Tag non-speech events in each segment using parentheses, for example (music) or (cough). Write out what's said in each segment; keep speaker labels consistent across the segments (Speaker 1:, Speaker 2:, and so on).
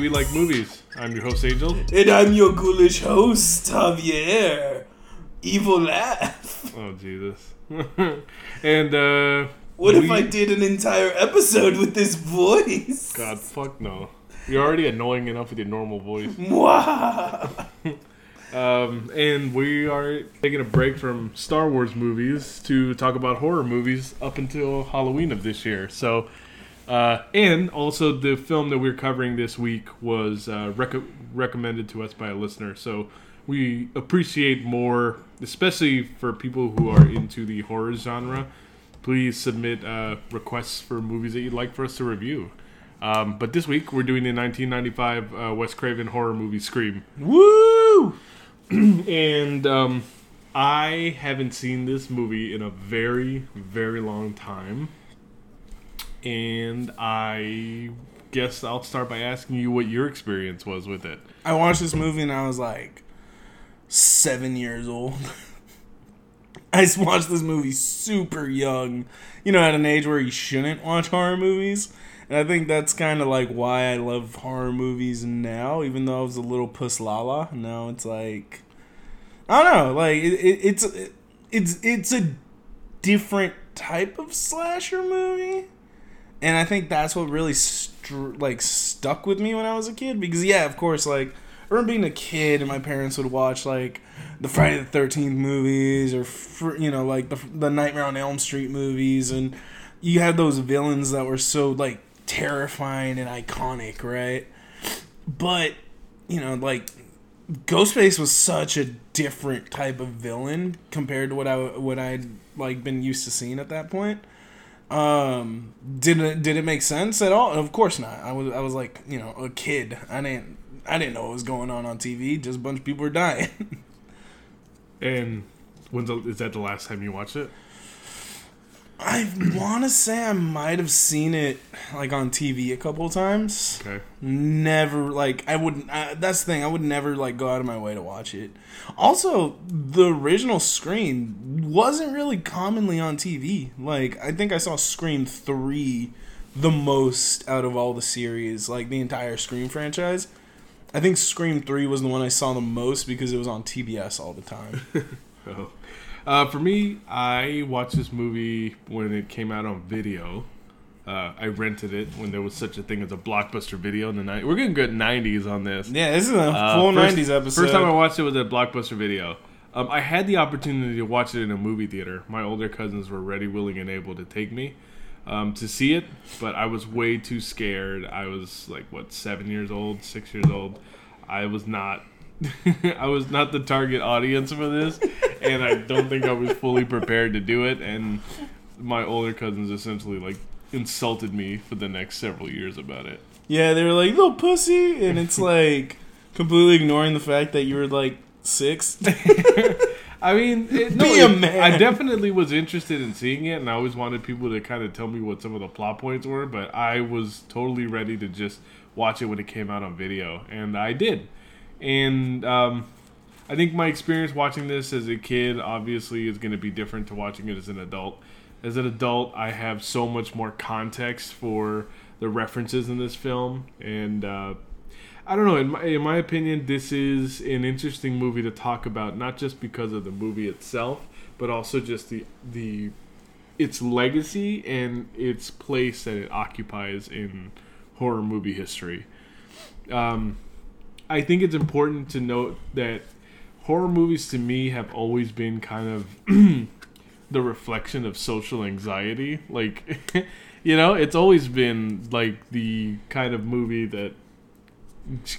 Speaker 1: We Like Movies? I'm your host Angel.
Speaker 2: And I'm your ghoulish host, Javier. Evil laugh.
Speaker 1: Oh Jesus. (laughs) and uh
Speaker 2: What if I did an entire episode with this voice?
Speaker 1: God fuck no. You're already annoying enough with your normal voice. (laughs)
Speaker 2: Mwah. (laughs)
Speaker 1: Um, and we are taking a break from Star Wars movies to talk about horror movies up until Halloween of this year. So, uh, and also the film that we're covering this week was uh, rec- recommended to us by a listener. So we appreciate more, especially for people who are into the horror genre. Please submit uh, requests for movies that you'd like for us to review. Um, but this week we're doing the 1995 uh, Wes Craven horror movie Scream
Speaker 2: Woo! (clears throat)
Speaker 1: and um, I haven't seen this movie in a very, very long time. And I guess I'll start by asking you what your experience was with it.
Speaker 2: I watched this movie and I was like seven years old. (laughs) I watched this movie super young, you know, at an age where you shouldn't watch horror movies. And I think that's kind of like why I love horror movies now, even though I was a little puss lala. Now it's like, I don't know, like it, it, it's it, it's it's a different type of slasher movie and I think that's what really like stuck with me when I was a kid because yeah, of course, like I remember being a kid and my parents would watch like the Friday the Thirteenth movies or fr- you know like the the Nightmare on Elm Street movies, and you had those villains that were so like terrifying and iconic, right? But you know, like Ghostface was such a different type of villain compared to what I what I'd like been used to seeing at that point. Um, did it did it make sense at all? Of course not. I was I was like you know a kid. I didn't I didn't know what was going on on TV. Just a bunch of people were dying. (laughs)
Speaker 1: And when's the, is that the last time you watched it?
Speaker 2: I want to say I might have seen it like on TV a couple of times.
Speaker 1: Okay.
Speaker 2: Never like I wouldn't. Uh, that's the thing. I would never like go out of my way to watch it. Also, the original Scream wasn't really commonly on TV. Like I think I saw Scream three the most out of all the series, like the entire Scream franchise. I think Scream three was the one I saw the most because it was on TBS all the time. (laughs)
Speaker 1: Oh. Uh, for me, I watched this movie when it came out on video. Uh, I rented it when there was such a thing as a blockbuster video in the night. We're getting good '90s on this.
Speaker 2: yeah, this is a
Speaker 1: Uh,
Speaker 2: full
Speaker 1: first-
Speaker 2: '90s episode.
Speaker 1: First time I watched it was at Blockbuster Video. Um, I had the opportunity to watch it in a movie theater. My older cousins were ready, willing, and able to take me um, to see it, but I was way too scared. I was like what seven years old, six years old. I was not. (laughs) I was not the target audience for this, and I don't think I was fully prepared to do it. And my older cousins essentially like insulted me for the next several years about it.
Speaker 2: Yeah, they were like little pussy, and it's (laughs) like completely ignoring the fact that you were like six. (laughs)
Speaker 1: I mean, it, no,
Speaker 2: Be a man.
Speaker 1: I definitely was interested in seeing it, and I always wanted people to kind of tell me what some of the plot points were. But I was totally ready to just watch it when it came out on video, and I did. And um, I think my experience watching this as a kid obviously is going to be different to watching it as an adult. As an adult, I have so much more context for the references in this film, and uh, I don't know. In my, in my opinion, this is an interesting movie to talk about, not just because of the movie itself, but also just the the its legacy and its place that it occupies in horror movie history. Um, I think it's important to note that horror movies to me have always been kind of (clears throat) the reflection of social anxiety. Like, (laughs) you know, it's always been like the kind of movie that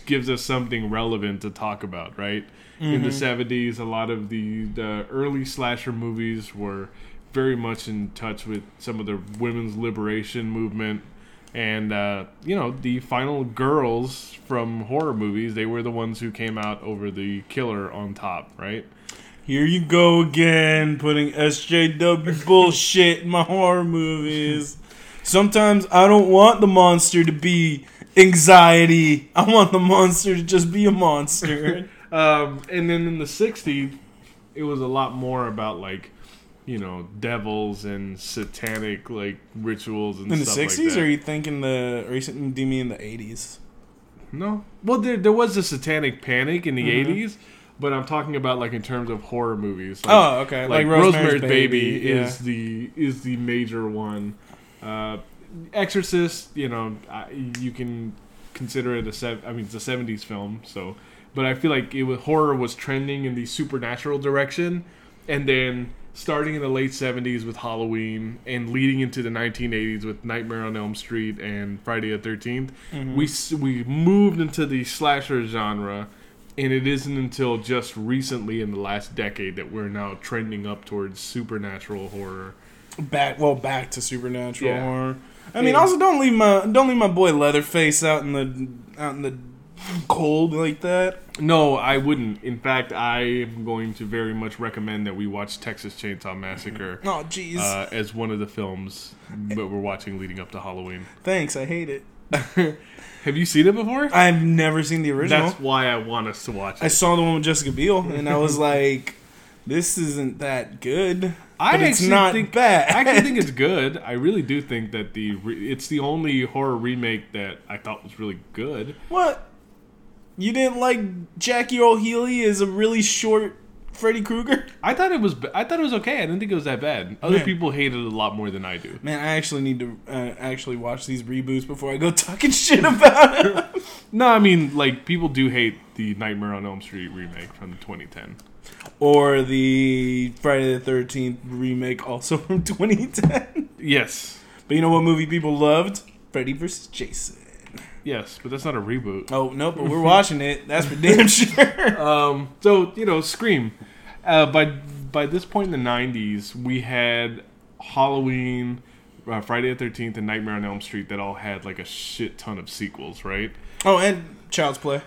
Speaker 1: gives us something relevant to talk about, right? In the mm-hmm. 70s, a lot of the, the early slasher movies were very much in touch with some of the women's liberation movement. And, uh, you know, the final girls from horror movies, they were the ones who came out over the killer on top, right?
Speaker 2: Here you go again, putting SJW (laughs) bullshit in my horror movies. Sometimes I don't want the monster to be anxiety. I want the monster to just be a monster. (laughs)
Speaker 1: Um, and then in the 60s, it was a lot more about, like, you know, devils and satanic, like, rituals and
Speaker 2: in the
Speaker 1: stuff like
Speaker 2: sixties,
Speaker 1: that.
Speaker 2: or are you thinking the? Or you, do you mean the eighties?
Speaker 1: no. Well, there there was a Satanic Panic in the
Speaker 2: Mm-hmm.
Speaker 1: '80s, but I'm talking about like in terms of horror movies. Like,
Speaker 2: Oh, okay.
Speaker 1: Like,
Speaker 2: Like
Speaker 1: Rosemary's,
Speaker 2: Rosemary's
Speaker 1: Baby,
Speaker 2: Baby,
Speaker 1: is the is the major one. Uh, Exorcist, you know, I, you can consider it a sev- I mean, it's a '70s film, so. But I feel like it was horror was trending in the supernatural direction, and then starting in the late '70s with Halloween and leading into the 1980s with Nightmare on Elm Street and Friday the 13th, mm-hmm. we we moved into the slasher genre, and it isn't until just recently in the last decade that we're now trending up towards supernatural horror.
Speaker 2: back well back to supernatural
Speaker 1: Yeah.
Speaker 2: horror. I mean,
Speaker 1: Yeah.
Speaker 2: also don't leave my don't leave my boy Leatherface out in the out in the cold like that.
Speaker 1: No, I wouldn't. In fact, I am going to very much recommend that we watch Texas Chainsaw Massacre
Speaker 2: Oh, jeez.
Speaker 1: uh, as one of the films that we're watching leading up to Halloween.
Speaker 2: Thanks, I hate it. (laughs)
Speaker 1: Have you seen it before?
Speaker 2: I've never seen the original.
Speaker 1: That's why I want us to watch
Speaker 2: I saw the one with Jessica Biel, (laughs) and I was like, "This isn't that good."
Speaker 1: I
Speaker 2: but it's not
Speaker 1: think-
Speaker 2: bad.
Speaker 1: I actually think (laughs) it's good. I really do think that the re- it's the only horror remake that I thought was really good.
Speaker 2: what you didn't like Jackie Earle Haley Haley as a really short Freddy Krueger. (laughs)
Speaker 1: I thought it was I thought it was okay. I didn't think it was that bad. Other
Speaker 2: Man.
Speaker 1: people hated it a lot more than I do.
Speaker 2: Man, I actually need to uh, actually watch these reboots before I go (laughs) talking shit about it. (laughs)
Speaker 1: No, I mean like people do hate the Nightmare on Elm Street remake from 2010.
Speaker 2: or the Friday the Thirteenth remake, also from 2010.
Speaker 1: Yes.
Speaker 2: But you know what movie people loved? Freddy vs. Jason.
Speaker 1: Yes, but that's not a reboot.
Speaker 2: Oh no, but we're watching it. That's for damn (laughs) sure.
Speaker 1: Um, so you know, Scream. Uh, by by this point in the '90s, we had Halloween, uh, Friday the Thirteenth, and Nightmare on Elm Street that all had like a shit ton of sequels, right?
Speaker 2: Oh, and Child's Play.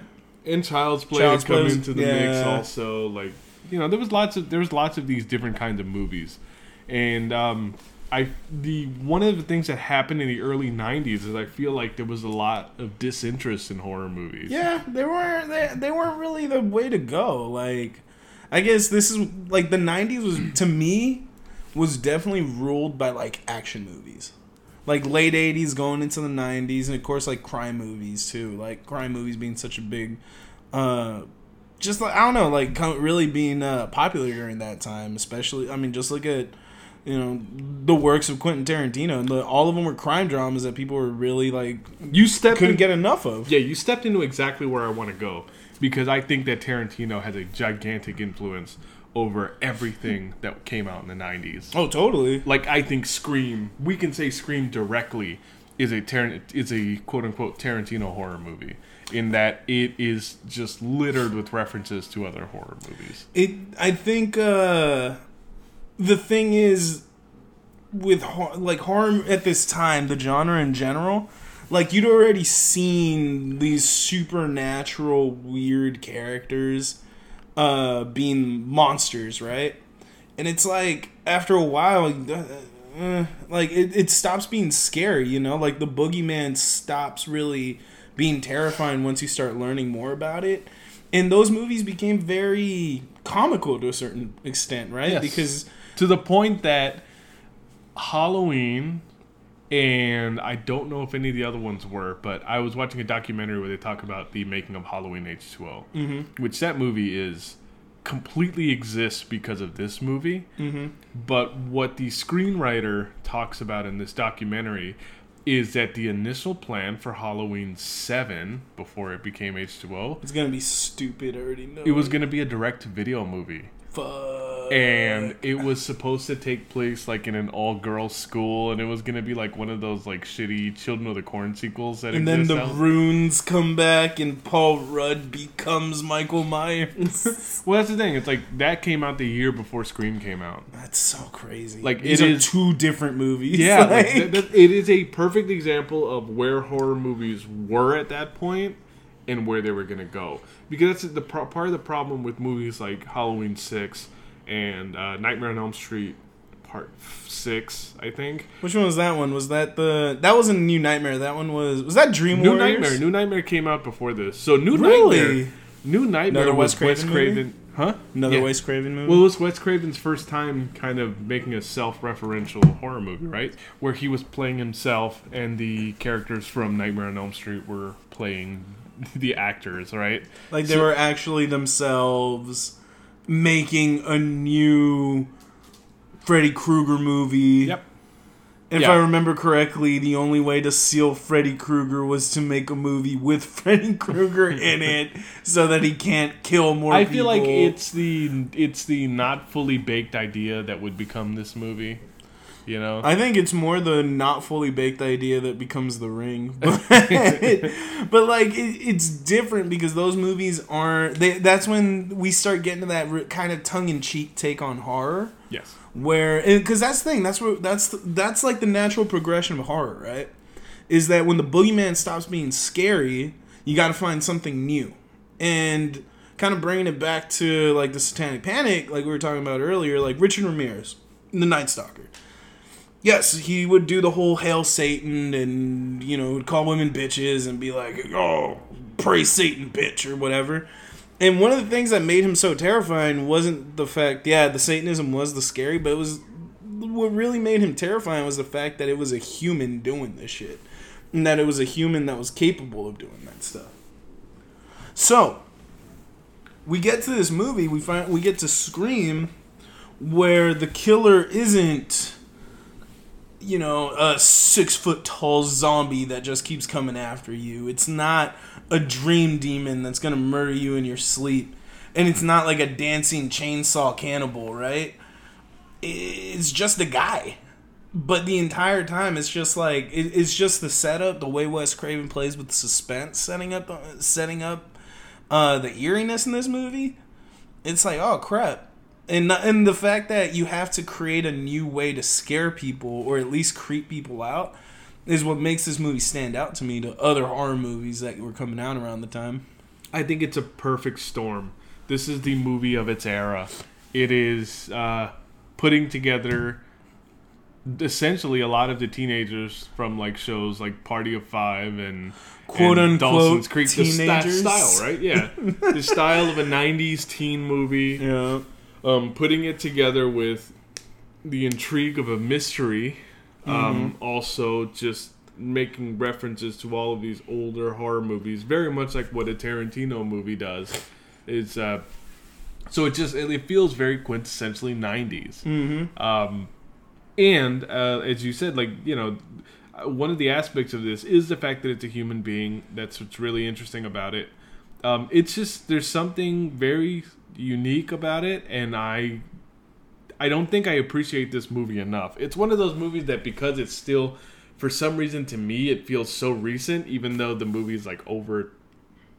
Speaker 1: And Child's Play
Speaker 2: Child's
Speaker 1: come
Speaker 2: Play was-
Speaker 1: into the mix also. Like you know, there was lots of there was lots of these different kinds of movies, and um, I the one of the things that happened in the early '90s is I feel like there was a lot of disinterest in horror movies.
Speaker 2: Yeah, they weren't they, they weren't really the way to go. Like, I guess this is like the '90s was (clears throat) to me was definitely ruled by like action movies, like late '80s going into the '90s, and of course like crime movies too. Like crime movies being such a big, uh, just like I don't know, like really being uh, popular during that time. Especially, I mean, just look at. You know the works of Quentin Tarantino, and the, all of them were crime dramas that people were really like
Speaker 1: You stepped
Speaker 2: couldn't
Speaker 1: in-
Speaker 2: get enough of.
Speaker 1: Yeah, you stepped into exactly where I want to go because I think that Tarantino has a gigantic influence over everything that came out in the 90s.
Speaker 2: Oh, totally.
Speaker 1: Like I think Scream, we can say Scream directly is a Tar- is a quote unquote Tarantino horror movie in that it is just littered with references to other horror movies.
Speaker 2: It. I think uh, the thing is with hor- like horror at this time, the genre in general. Like you'd already seen these supernatural weird characters uh, being monsters, right? And it's like after a while, uh, uh, like it, it stops being scary, you know. Like the boogeyman stops really being terrifying once you start learning more about it. And those movies became very comical to a certain extent, right?
Speaker 1: Yes.
Speaker 2: Because
Speaker 1: To the point that Halloween and I don't know if any of the other ones were, but I was watching a documentary where they talk about the making of Halloween H2O, mm-hmm. which that movie is completely exists because of this movie. Mm-hmm. But what the screenwriter talks about in this documentary is that the initial plan for Halloween 7, before it became H2O,
Speaker 2: it's gonna be stupid. I already know.
Speaker 1: it was going to be a direct to video movie
Speaker 2: Fuck.
Speaker 1: And it was supposed to take place like in an all girls school and it was gonna be like one of those like shitty children of the corn sequels that
Speaker 2: And then the
Speaker 1: out-
Speaker 2: runes come back, and Paul Rudd becomes Michael Myers. (laughs)
Speaker 1: well that's the thing it's like that came out the year before scream came out
Speaker 2: That's so crazy.
Speaker 1: Like,
Speaker 2: these
Speaker 1: it
Speaker 2: are two different movies.
Speaker 1: yeah (laughs) like,
Speaker 2: Like-
Speaker 1: th- th- it is a perfect example of where horror movies were at that point and where they were gonna go because that's the pro- part of the problem with movies like halloween 6 and uh, nightmare on elm street part 6 i think
Speaker 2: Which one was that one? Was that the that wasn't New Nightmare? That one was was that Dream
Speaker 1: New
Speaker 2: Warriors?
Speaker 1: Nightmare. New Nightmare came out before this. So New
Speaker 2: Really?
Speaker 1: Nightmare. New Nightmare
Speaker 2: Another
Speaker 1: was
Speaker 2: Wes
Speaker 1: Wes
Speaker 2: Craven
Speaker 1: Craven. Huh?
Speaker 2: Another
Speaker 1: Yeah.
Speaker 2: Wes Craven movie.
Speaker 1: Well, it was Wes Craven's first time kind of making a self-referential horror movie, right? Where he was playing himself, and the characters from Nightmare on Elm Street were playing (laughs) the actors, right?
Speaker 2: like they
Speaker 1: so-
Speaker 2: were actually themselves making a new Freddy Krueger movie.
Speaker 1: Yep.
Speaker 2: If
Speaker 1: Yeah.
Speaker 2: I remember correctly, the only way to seal Freddy Krueger was to make a movie with (laughs) Freddy Krueger in it, so that he can't kill more. People.
Speaker 1: I feel like it's the it's the not fully baked idea that would become this movie. You know,
Speaker 2: I think it's more the not fully baked idea that becomes the ring, (laughs) but, (laughs) but like it, it's different because those movies aren't. They, that's when we start getting to that kind of tongue in cheek take on horror,
Speaker 1: yes,
Speaker 2: where because that's the thing. That's what that's that's like the natural progression of horror, right? Is that when the boogeyman stops being scary, you got to find something new, and kind of bringing it back to like the Satanic Panic, like we were talking about earlier, like Richard Ramirez, the Night Stalker yes, he would do the whole hail Satan and you know would call women bitches and be like, oh, praise Satan, bitch, or whatever. And one of the things that made him so terrifying wasn't the fact, yeah, the Satanism was the scary, but it was what really made him terrifying was the fact that it was a human doing this shit, and that it was a human that was capable of doing that stuff. So we get to this movie, we find we get to Scream, where the killer isn't you know, a six foot tall zombie that just keeps coming after you. It's not a dream demon that's gonna murder you in your sleep. And it's not like a dancing chainsaw cannibal, right? It's just a guy. But the entire time, it's just like it's just the setup, the way Wes Craven plays with the suspense, setting up, setting up uh, the eeriness in this movie. It's like, oh crap, and and the fact that you have to create a new way to scare people or at least creep people out is what makes this movie stand out to me to other horror movies that were coming out around the time.
Speaker 1: I think it's a perfect storm. This is the movie of its era. It is uh, putting together essentially a lot of the teenagers from like shows like Party of Five and
Speaker 2: Quote,
Speaker 1: and
Speaker 2: unquote,
Speaker 1: the sta-
Speaker 2: teenagers.
Speaker 1: style, right? Yeah, the style of a '90s teen movie. (laughs)
Speaker 2: Yeah.
Speaker 1: Um, putting it together with the intrigue of a mystery, um, also just making references to all of these older horror movies, very much like what a Tarantino movie does. Is uh, so it just it, feels very quintessentially 90s.
Speaker 2: Mm-hmm.
Speaker 1: Um, and uh, as you said, like you know, one of the aspects of this is the fact that it's a human being. That's what's really interesting about it. Um, it's just there's something very unique about it, and I, I don't think I appreciate this movie enough. It's one of those movies that because it's still, for some reason, to me, it feels so recent, even though the movie is like over.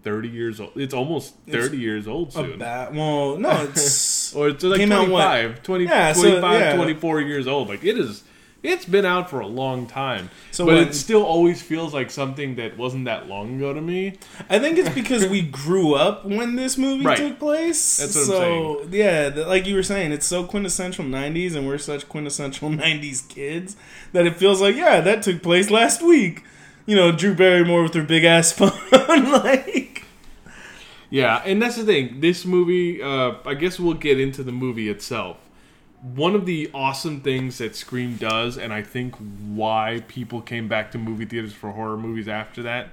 Speaker 1: 30 years old. It's almost 30 years old soon.
Speaker 2: bat. Well, no, it's (laughs)
Speaker 1: Or it's like
Speaker 2: Came
Speaker 1: 25, 20,
Speaker 2: Yeah, so, yeah.
Speaker 1: 24 years old. Like it is, it's been out for a long time.
Speaker 2: So
Speaker 1: but
Speaker 2: what-
Speaker 1: it still always feels like something that wasn't that long ago to me.
Speaker 2: I think it's because we (laughs) grew up when this movie
Speaker 1: Right.
Speaker 2: took place.
Speaker 1: That's what I'm
Speaker 2: so, yeah, like you were saying, it's so quintessential 90s, and we're such quintessential (laughs) 90s kids that it feels like, yeah, that took place last week. You know, Drew Barrymore with her big ass (laughs) phone. like,
Speaker 1: Yeah, and that's the thing. This movie, uh, I guess we'll get into the movie itself. One of the awesome things that Scream does, and I think why people came back to movie theaters for horror movies after that,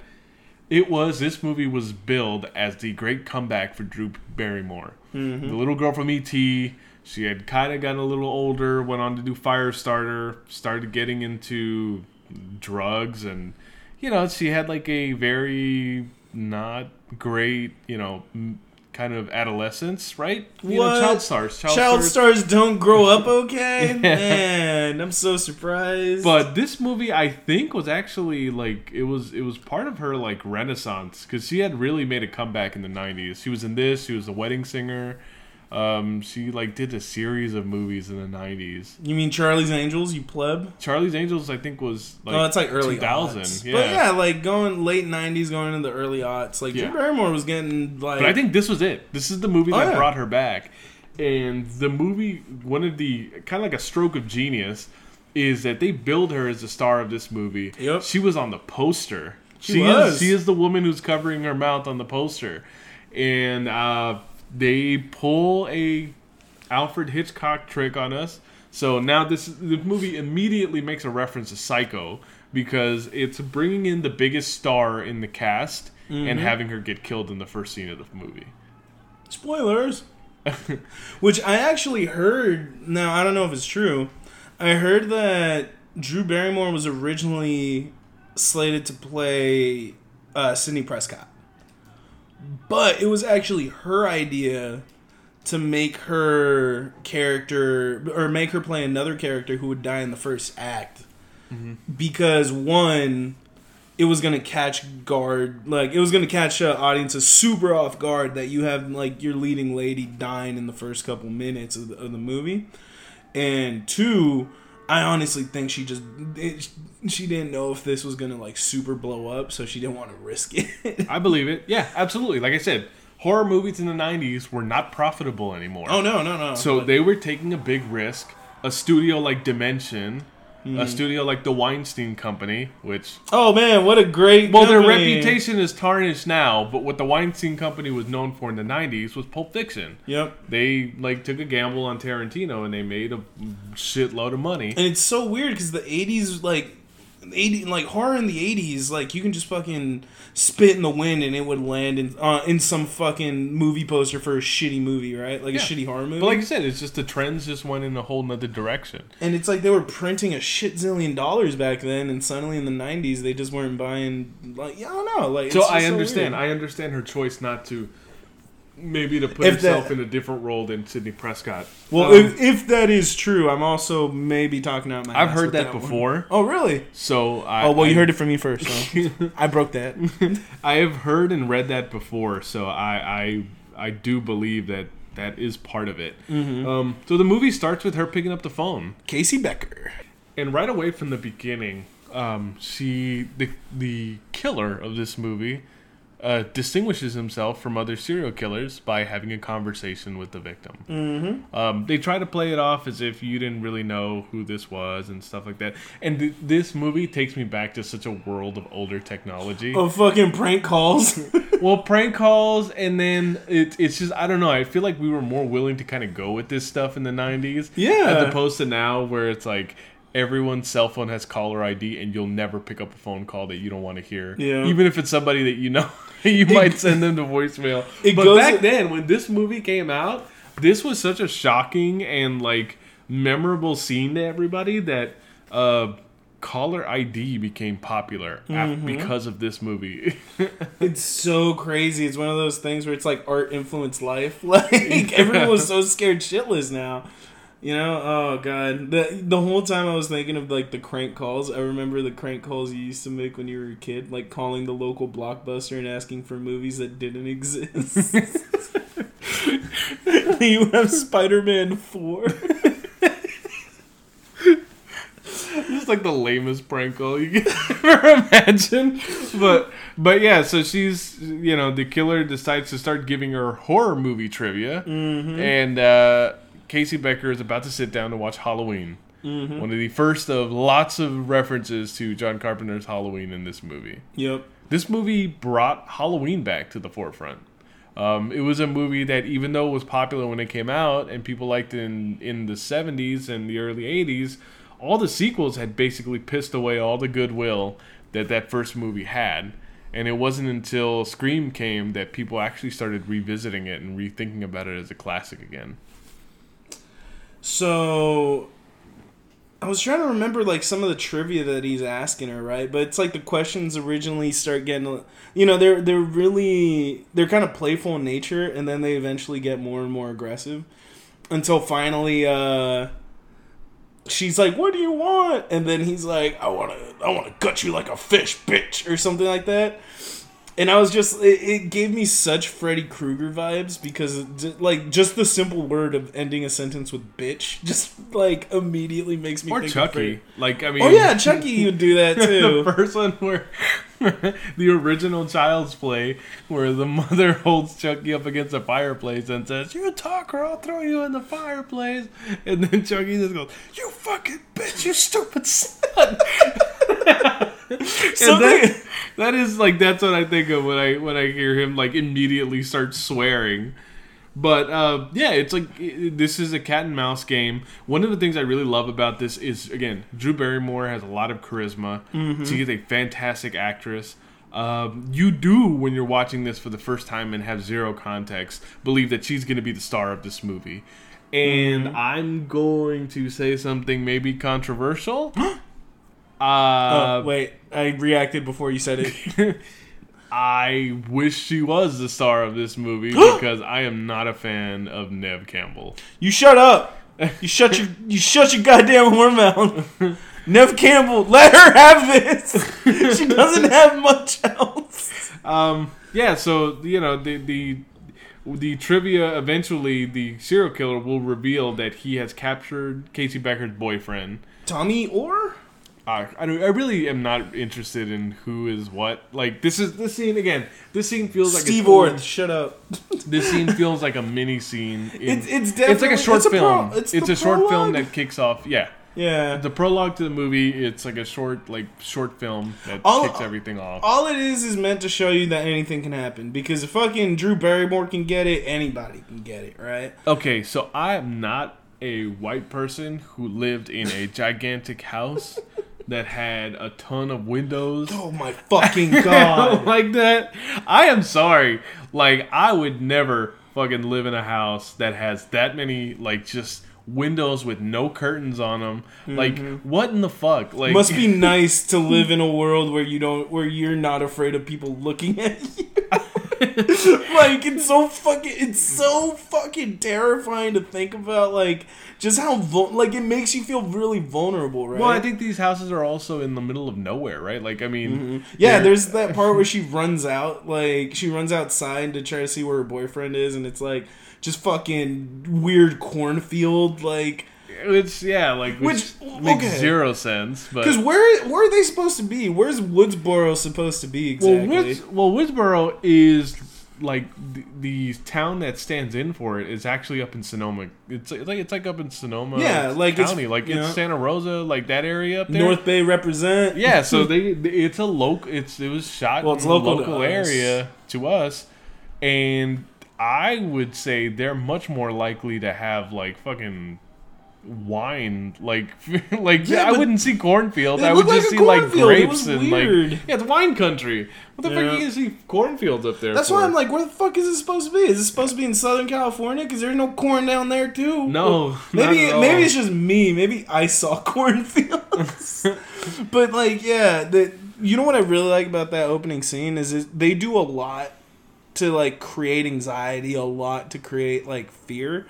Speaker 1: it was this movie was billed as the great comeback for Drew Barrymore.
Speaker 2: Mm-hmm.
Speaker 1: The little girl from E.T., she had kind of gotten a little older, went on to do Firestarter, started getting into drugs, and, you know, she had like a very not great, you know, kind of adolescence, right? You
Speaker 2: What?
Speaker 1: know, child stars. Child,
Speaker 2: child
Speaker 1: stars.
Speaker 2: stars don't grow up (laughs) okay? Man, I'm so surprised.
Speaker 1: But this movie, I think, was actually like it was it was part of her like renaissance because she had really made a comeback in the '90s. She was in this. She was a wedding singer. Um, she like did a series of movies in the '90s.
Speaker 2: you mean Charlie's Angels, you pleb?
Speaker 1: Charlie's Angels, I think, was like
Speaker 2: oh, it's like early
Speaker 1: 2000.
Speaker 2: aughts.
Speaker 1: Yeah.
Speaker 2: But yeah, like going late '90s, going into the early aughts. Like
Speaker 1: Yeah.
Speaker 2: Drew Barrymore was getting like.
Speaker 1: But I think this was it. This is the movie
Speaker 2: Oh,
Speaker 1: that
Speaker 2: yeah.
Speaker 1: brought her back. And the movie, one of the kind of like a stroke of genius, is that they billed her as the star of this movie.
Speaker 2: Yep.
Speaker 1: She was on the poster.
Speaker 2: She
Speaker 1: She,
Speaker 2: was.
Speaker 1: is. She is the woman who's covering her mouth on the poster, and uh, they pull a Alfred Hitchcock trick on us. So now this the movie immediately makes a reference to Psycho because it's bringing in the biggest star in the cast and having her get killed in the first scene of the movie.
Speaker 2: Spoilers. (laughs) Which I actually heard. Now I don't know if it's true. I heard that Drew Barrymore was originally slated to play uh, Sidney Prescott, but it was actually her idea to make her character or make her play another character who would die in the first act. Because one it was gonna catch guard like it was gonna catch uh, audiences super off guard that you have like your leading lady dying in the first couple minutes of the, of the movie. And two i honestly think she just it, she didn't know if this was gonna like super blow up so she didn't want to risk it (laughs)
Speaker 1: I believe it. Yeah, absolutely. Like I said, horror movies in the 90s were not profitable anymore.
Speaker 2: oh no no no
Speaker 1: So
Speaker 2: But-
Speaker 1: they were taking a big risk. A studio like Dimension, a mm. studio like the Weinstein Company, which
Speaker 2: oh man what a great
Speaker 1: well, their reputation is tarnished now, but what the Weinstein Company was known for in the '90s was Pulp Fiction.
Speaker 2: yep
Speaker 1: They like took a gamble on Tarantino and they made a shitload of money.
Speaker 2: and it's so weird because the 80s like 80 like horror in the 80s like you can just fucking spit in the wind and it would land in uh, in some fucking movie poster for a shitty movie right like
Speaker 1: Yeah.
Speaker 2: a shitty horror movie
Speaker 1: But like I said, it's just the trends just went in a whole nother direction.
Speaker 2: and it's like they were printing a shit zillion dollars back then and suddenly in the 90s they just weren't buying like yeah, I don't know like
Speaker 1: So I understand.
Speaker 2: weird.
Speaker 1: I understand her choice not to maybe to put
Speaker 2: If
Speaker 1: herself
Speaker 2: that-
Speaker 1: in a different role than Sidney Prescott.
Speaker 2: well
Speaker 1: Um,
Speaker 2: if, if that is true I'm also maybe talking out my
Speaker 1: I've heard that
Speaker 2: one.
Speaker 1: before.
Speaker 2: oh really
Speaker 1: So I
Speaker 2: oh well you heard it from me first so (laughs) I broke that (laughs)
Speaker 1: I have heard and read that before, so I I I do believe that that is part of it.
Speaker 2: Mm-hmm.
Speaker 1: Um, so the movie starts with her picking up the phone,
Speaker 2: Casey Becker
Speaker 1: and right away from the beginning, um, she the the killer of this movie uh, distinguishes himself from other serial killers by having a conversation with the victim. Mm-hmm. Um, they try to play it off as if you didn't really know who this was and stuff like that. And th- this movie takes me back to such a world of older technology.
Speaker 2: of fucking prank calls (laughs)
Speaker 1: well prank calls and then it, it's just i don't know i feel like we were more willing to kind of go with this stuff in the 90s
Speaker 2: Yeah.
Speaker 1: as opposed to now where it's like everyone's cell phone has caller id and you'll never pick up a phone call that you don't want to hear
Speaker 2: Yeah.
Speaker 1: even if it's somebody that you know (laughs) you might send them to voicemail
Speaker 2: It
Speaker 1: but back then when this movie came out this was such a shocking and like memorable scene to everybody that uh caller id became popular
Speaker 2: Mm-hmm.
Speaker 1: because of this movie (laughs)
Speaker 2: It's so crazy. It's one of those things where it's like art influenced life. (laughs) Like everyone was so scared shitless now. You know, oh god. The the whole time I was thinking of like the crank calls. I remember the crank calls you used to make when you were a kid, like calling the local blockbuster and asking for movies that didn't exist. (laughs) you have Spider Man four.
Speaker 1: Just like the lamest prank call you can (laughs) ever imagine. But but yeah, so she's you know the killer decides to start giving her horror movie trivia, and uh, Casey Becker is about to sit down to watch Halloween. One of the first of lots of references to John Carpenter's Halloween in this movie.
Speaker 2: Yep.
Speaker 1: This movie brought Halloween back to the forefront. Um, it was a movie that, even though it was popular when it came out and people liked it in, in the 70s and the early 80s, all the sequels had basically pissed away all the goodwill that that first movie had. And it wasn't until Scream came that people actually started revisiting it and rethinking about it as a classic again.
Speaker 2: So I was trying to remember like some of the trivia that he's asking her, right? But it's like the questions originally start getting you know, they're they're really they're kind of playful in nature and then they eventually get more and more aggressive until finally uh she's like, "What do you want?" And then he's like, "I want to I want to gut you like a fish, bitch," or something like that. And I was just, it, it gave me such Freddy Krueger vibes because, like, just the simple word of ending a sentence with bitch just, like, immediately makes me
Speaker 1: Or
Speaker 2: think
Speaker 1: Chucky. Like, I mean.
Speaker 2: Oh, yeah, Chucky (laughs) would do that, too.
Speaker 1: the first one where (laughs) the original Child's Play, where the mother (laughs) holds Chucky up against a fireplace and says, "You talk, or I'll throw you in the fireplace," and then Chucky just goes, "You fucking bitch, you stupid son." (laughs)
Speaker 2: So
Speaker 1: that, that is like that's what I think of when I when I hear him like immediately start swearing. But uh, yeah, it's like i this is a cat and mouse game. One of the things I really love about this is again, Drew Barrymore has a lot of charisma. She is a fantastic actress. Um, you do when you're watching this for the first time and have zero context believe that she's going to be the star of this movie. And I'm going to say something maybe controversial. (gasps) (gasps) uh,
Speaker 2: oh, wait, I reacted before you said it. (laughs)
Speaker 1: I wish she was the star of this movie (gasps) because I am not a fan of Neve Campbell.
Speaker 2: You shut up. You shut your you shut your goddamn whore mouth. (laughs) Neve Campbell, let her have this. (laughs) she doesn't have much else.
Speaker 1: Um, yeah, so you know the the the trivia eventually the serial killer will reveal that he has captured Casey Becker's boyfriend.
Speaker 2: Tommy Orr?
Speaker 1: I, I really am not interested in who is what. Like this is this scene again. This scene feels like
Speaker 2: Steve Orth, shut up. (laughs)
Speaker 1: This scene feels like a mini scene. in-
Speaker 2: It's- it's
Speaker 1: it's like a short
Speaker 2: it's a
Speaker 1: film.
Speaker 2: pro- it's
Speaker 1: it's a short film that kicks off. Yeah,
Speaker 2: Yeah.
Speaker 1: the prologue to the movie. It's like a short like short film that
Speaker 2: All-
Speaker 1: kicks everything off.
Speaker 2: All it is is meant to show you that anything can happen because if fucking Drew Barrymore can get it, anybody can get it, right?
Speaker 1: Okay, so I am not a white person who lived in a gigantic house that had a ton of windows.
Speaker 2: Oh my fucking (laughs) god.
Speaker 1: like that. I am sorry. Like I would never fucking live in a house that has that many like just windows with no curtains on them. Like mm-hmm. what in the fuck? Like
Speaker 2: Must be (laughs) nice to live in a world where you don't where you're not afraid of people looking at you. (laughs) (laughs) like it's so fucking it's so fucking terrifying to think about like just how like it makes you feel really vulnerable, right?
Speaker 1: Well, I think these houses are also in the middle of nowhere, right? Like I mean, mm-hmm.
Speaker 2: Yeah,
Speaker 1: they're-
Speaker 2: there's that part where she runs out, like she runs outside to try to see where her boyfriend is, and it's like just fucking weird cornfield, like
Speaker 1: it's yeah, like which,
Speaker 2: Which-
Speaker 1: makes
Speaker 2: okay.
Speaker 1: zero sense. But
Speaker 2: because where where are they supposed to be? Where's Woodsboro supposed to be exactly?
Speaker 1: Well, Woods, well, Woodsboro is like the, the town that stands in for it is actually up in Sonoma. It's like it's like up in Sonoma,
Speaker 2: Yeah, like it's-
Speaker 1: like it's
Speaker 2: know.
Speaker 1: Santa Rosa, like that area up there.
Speaker 2: North Bay represent.
Speaker 1: yeah, (laughs) so they it's a local. It's it was shot
Speaker 2: Well, it's
Speaker 1: in a
Speaker 2: local to
Speaker 1: local
Speaker 2: us.
Speaker 1: area to us, and I would say they're much more likely to have like fucking wine like (laughs) like
Speaker 2: Yeah,
Speaker 1: I wouldn't see cornfield
Speaker 2: it
Speaker 1: I would
Speaker 2: looked
Speaker 1: just
Speaker 2: like
Speaker 1: see like grapes and
Speaker 2: weird.
Speaker 1: like yeah it's wine country what the fuck
Speaker 2: Yeah.
Speaker 1: are you gonna see cornfields up there
Speaker 2: That's
Speaker 1: for?
Speaker 2: why I'm like, where the fuck is it supposed to be? Is it supposed to be in Southern California? Because there's no corn down there too.
Speaker 1: No, not
Speaker 2: maybe maybe it's just me. Maybe I saw (laughs) cornfields. but like, yeah, the you know what I really like about that opening scene is it, they do a lot to like create anxiety, a lot to create like fear,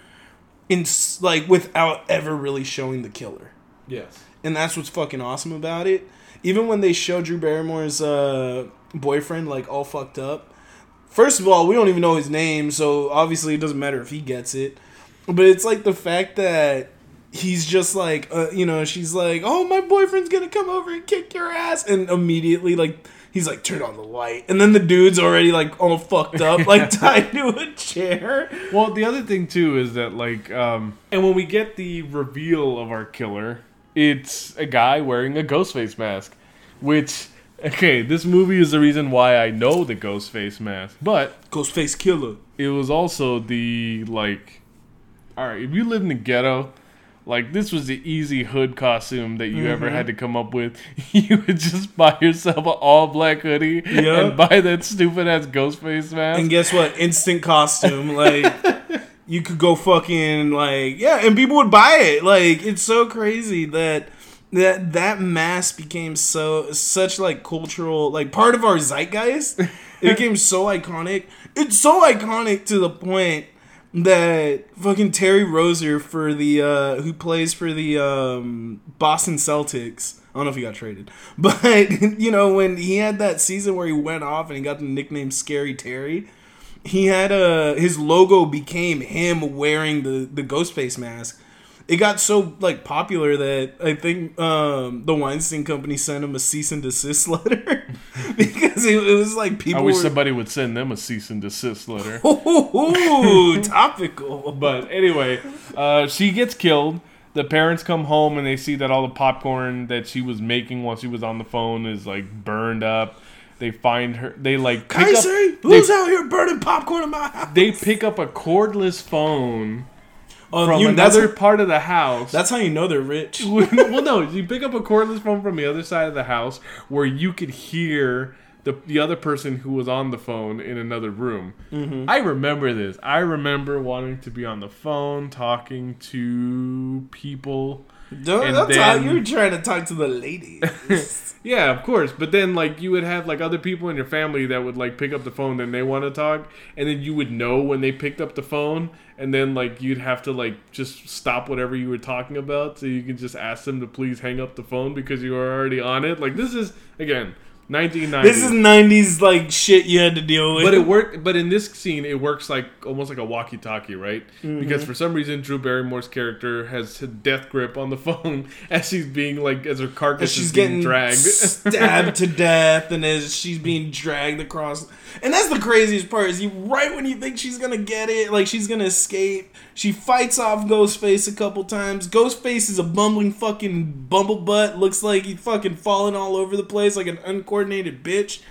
Speaker 2: in like without ever really showing the killer
Speaker 1: yes
Speaker 2: and that's what's fucking awesome about it. Even when they show Drew Barrymore's uh, boyfriend like all fucked up, first of all, we don't even know his name, so obviously it doesn't matter if he gets it. But it's like the fact that he's just like, uh, you know, she's like, "Oh, my boyfriend's gonna come over and kick your ass," and immediately like. He's like, turn on the light, and then the dude's already like all fucked up, (laughs) like tied to a chair.
Speaker 1: Well, the other thing too is that like, um, and when we get the reveal of our killer, it's a guy wearing a ghost face mask, which okay, this movie is the reason why I know the ghost face mask, but
Speaker 2: Ghostface killer.
Speaker 1: it was also the like, all right, if you live in the ghetto. Like this was the easy hood costume that you ever
Speaker 2: Mm-hmm.
Speaker 1: had to come up with. (laughs) You would just buy yourself an all black hoodie
Speaker 2: Yep.
Speaker 1: and buy that stupid ass ghost face mask.
Speaker 2: And guess what? Instant costume. Like (laughs) you could go fucking like yeah, and people would buy it. Like it's so crazy that that that mask became so such like cultural like part of our zeitgeist. It (laughs) became so iconic. It's so iconic to the point that fucking Terry Rozier for the uh who plays for the um Boston Celtics. I don't know if he got traded. (laughs) But you know, when he had that season where he went off and he got the nickname Scary Terry, he had a his logo became him wearing the the ghost face mask. It got so like popular that I think um, the Weinstein Company sent him a cease and desist (laughs) letter (laughs) because it, it was like people.
Speaker 1: I wish
Speaker 2: were
Speaker 1: somebody would send them a cease and desist letter. (laughs)
Speaker 2: Ooh, topical.
Speaker 1: But anyway, uh, she gets killed. The parents come home and they see that all the popcorn that she was making while she was on the phone is like burned up. They find her. They like pick
Speaker 2: Casey,
Speaker 1: up.
Speaker 2: who's
Speaker 1: They,
Speaker 2: out here burning popcorn in my house?
Speaker 1: they pick up a cordless phone From
Speaker 2: you-
Speaker 1: another part of the house.
Speaker 2: that's how you know they're rich. (laughs)
Speaker 1: well, no, you pick up a cordless phone from the other side of the house where you could hear the the other person who was on the phone in another room.
Speaker 2: Mm-hmm.
Speaker 1: I remember this. I remember wanting to be on the phone talking to people.
Speaker 2: Don't,
Speaker 1: And
Speaker 2: talk. You were trying to talk to the ladies. (laughs)
Speaker 1: Yeah, of course. But then, like, you would have like other people in your family that would like pick up the phone and they want to talk, and then you would know when they picked up the phone, and then like you'd have to like just stop whatever you were talking about, so you can just ask them to please hang up the phone because you were already on it. Like this is again, 1990.
Speaker 2: this is '90s like shit you had to deal with.
Speaker 1: But it worked. But in this scene, it works like almost like a walkie-talkie, right?
Speaker 2: Mm-hmm.
Speaker 1: Because for some reason, Drew Barrymore's character has a death grip on the (laughs) phone as she's being like as her carcass
Speaker 2: as
Speaker 1: is
Speaker 2: she's
Speaker 1: being
Speaker 2: getting
Speaker 1: dragged. (laughs)
Speaker 2: stabbed to death, and as she's being dragged across. And that's the craziest part is you right when you think she's gonna get it, like she's gonna escape, she fights off Ghostface a couple times. Ghostface is a bumbling fucking bumblebutt, looks like he's fucking falling all over the place like an uncoordinated bitch.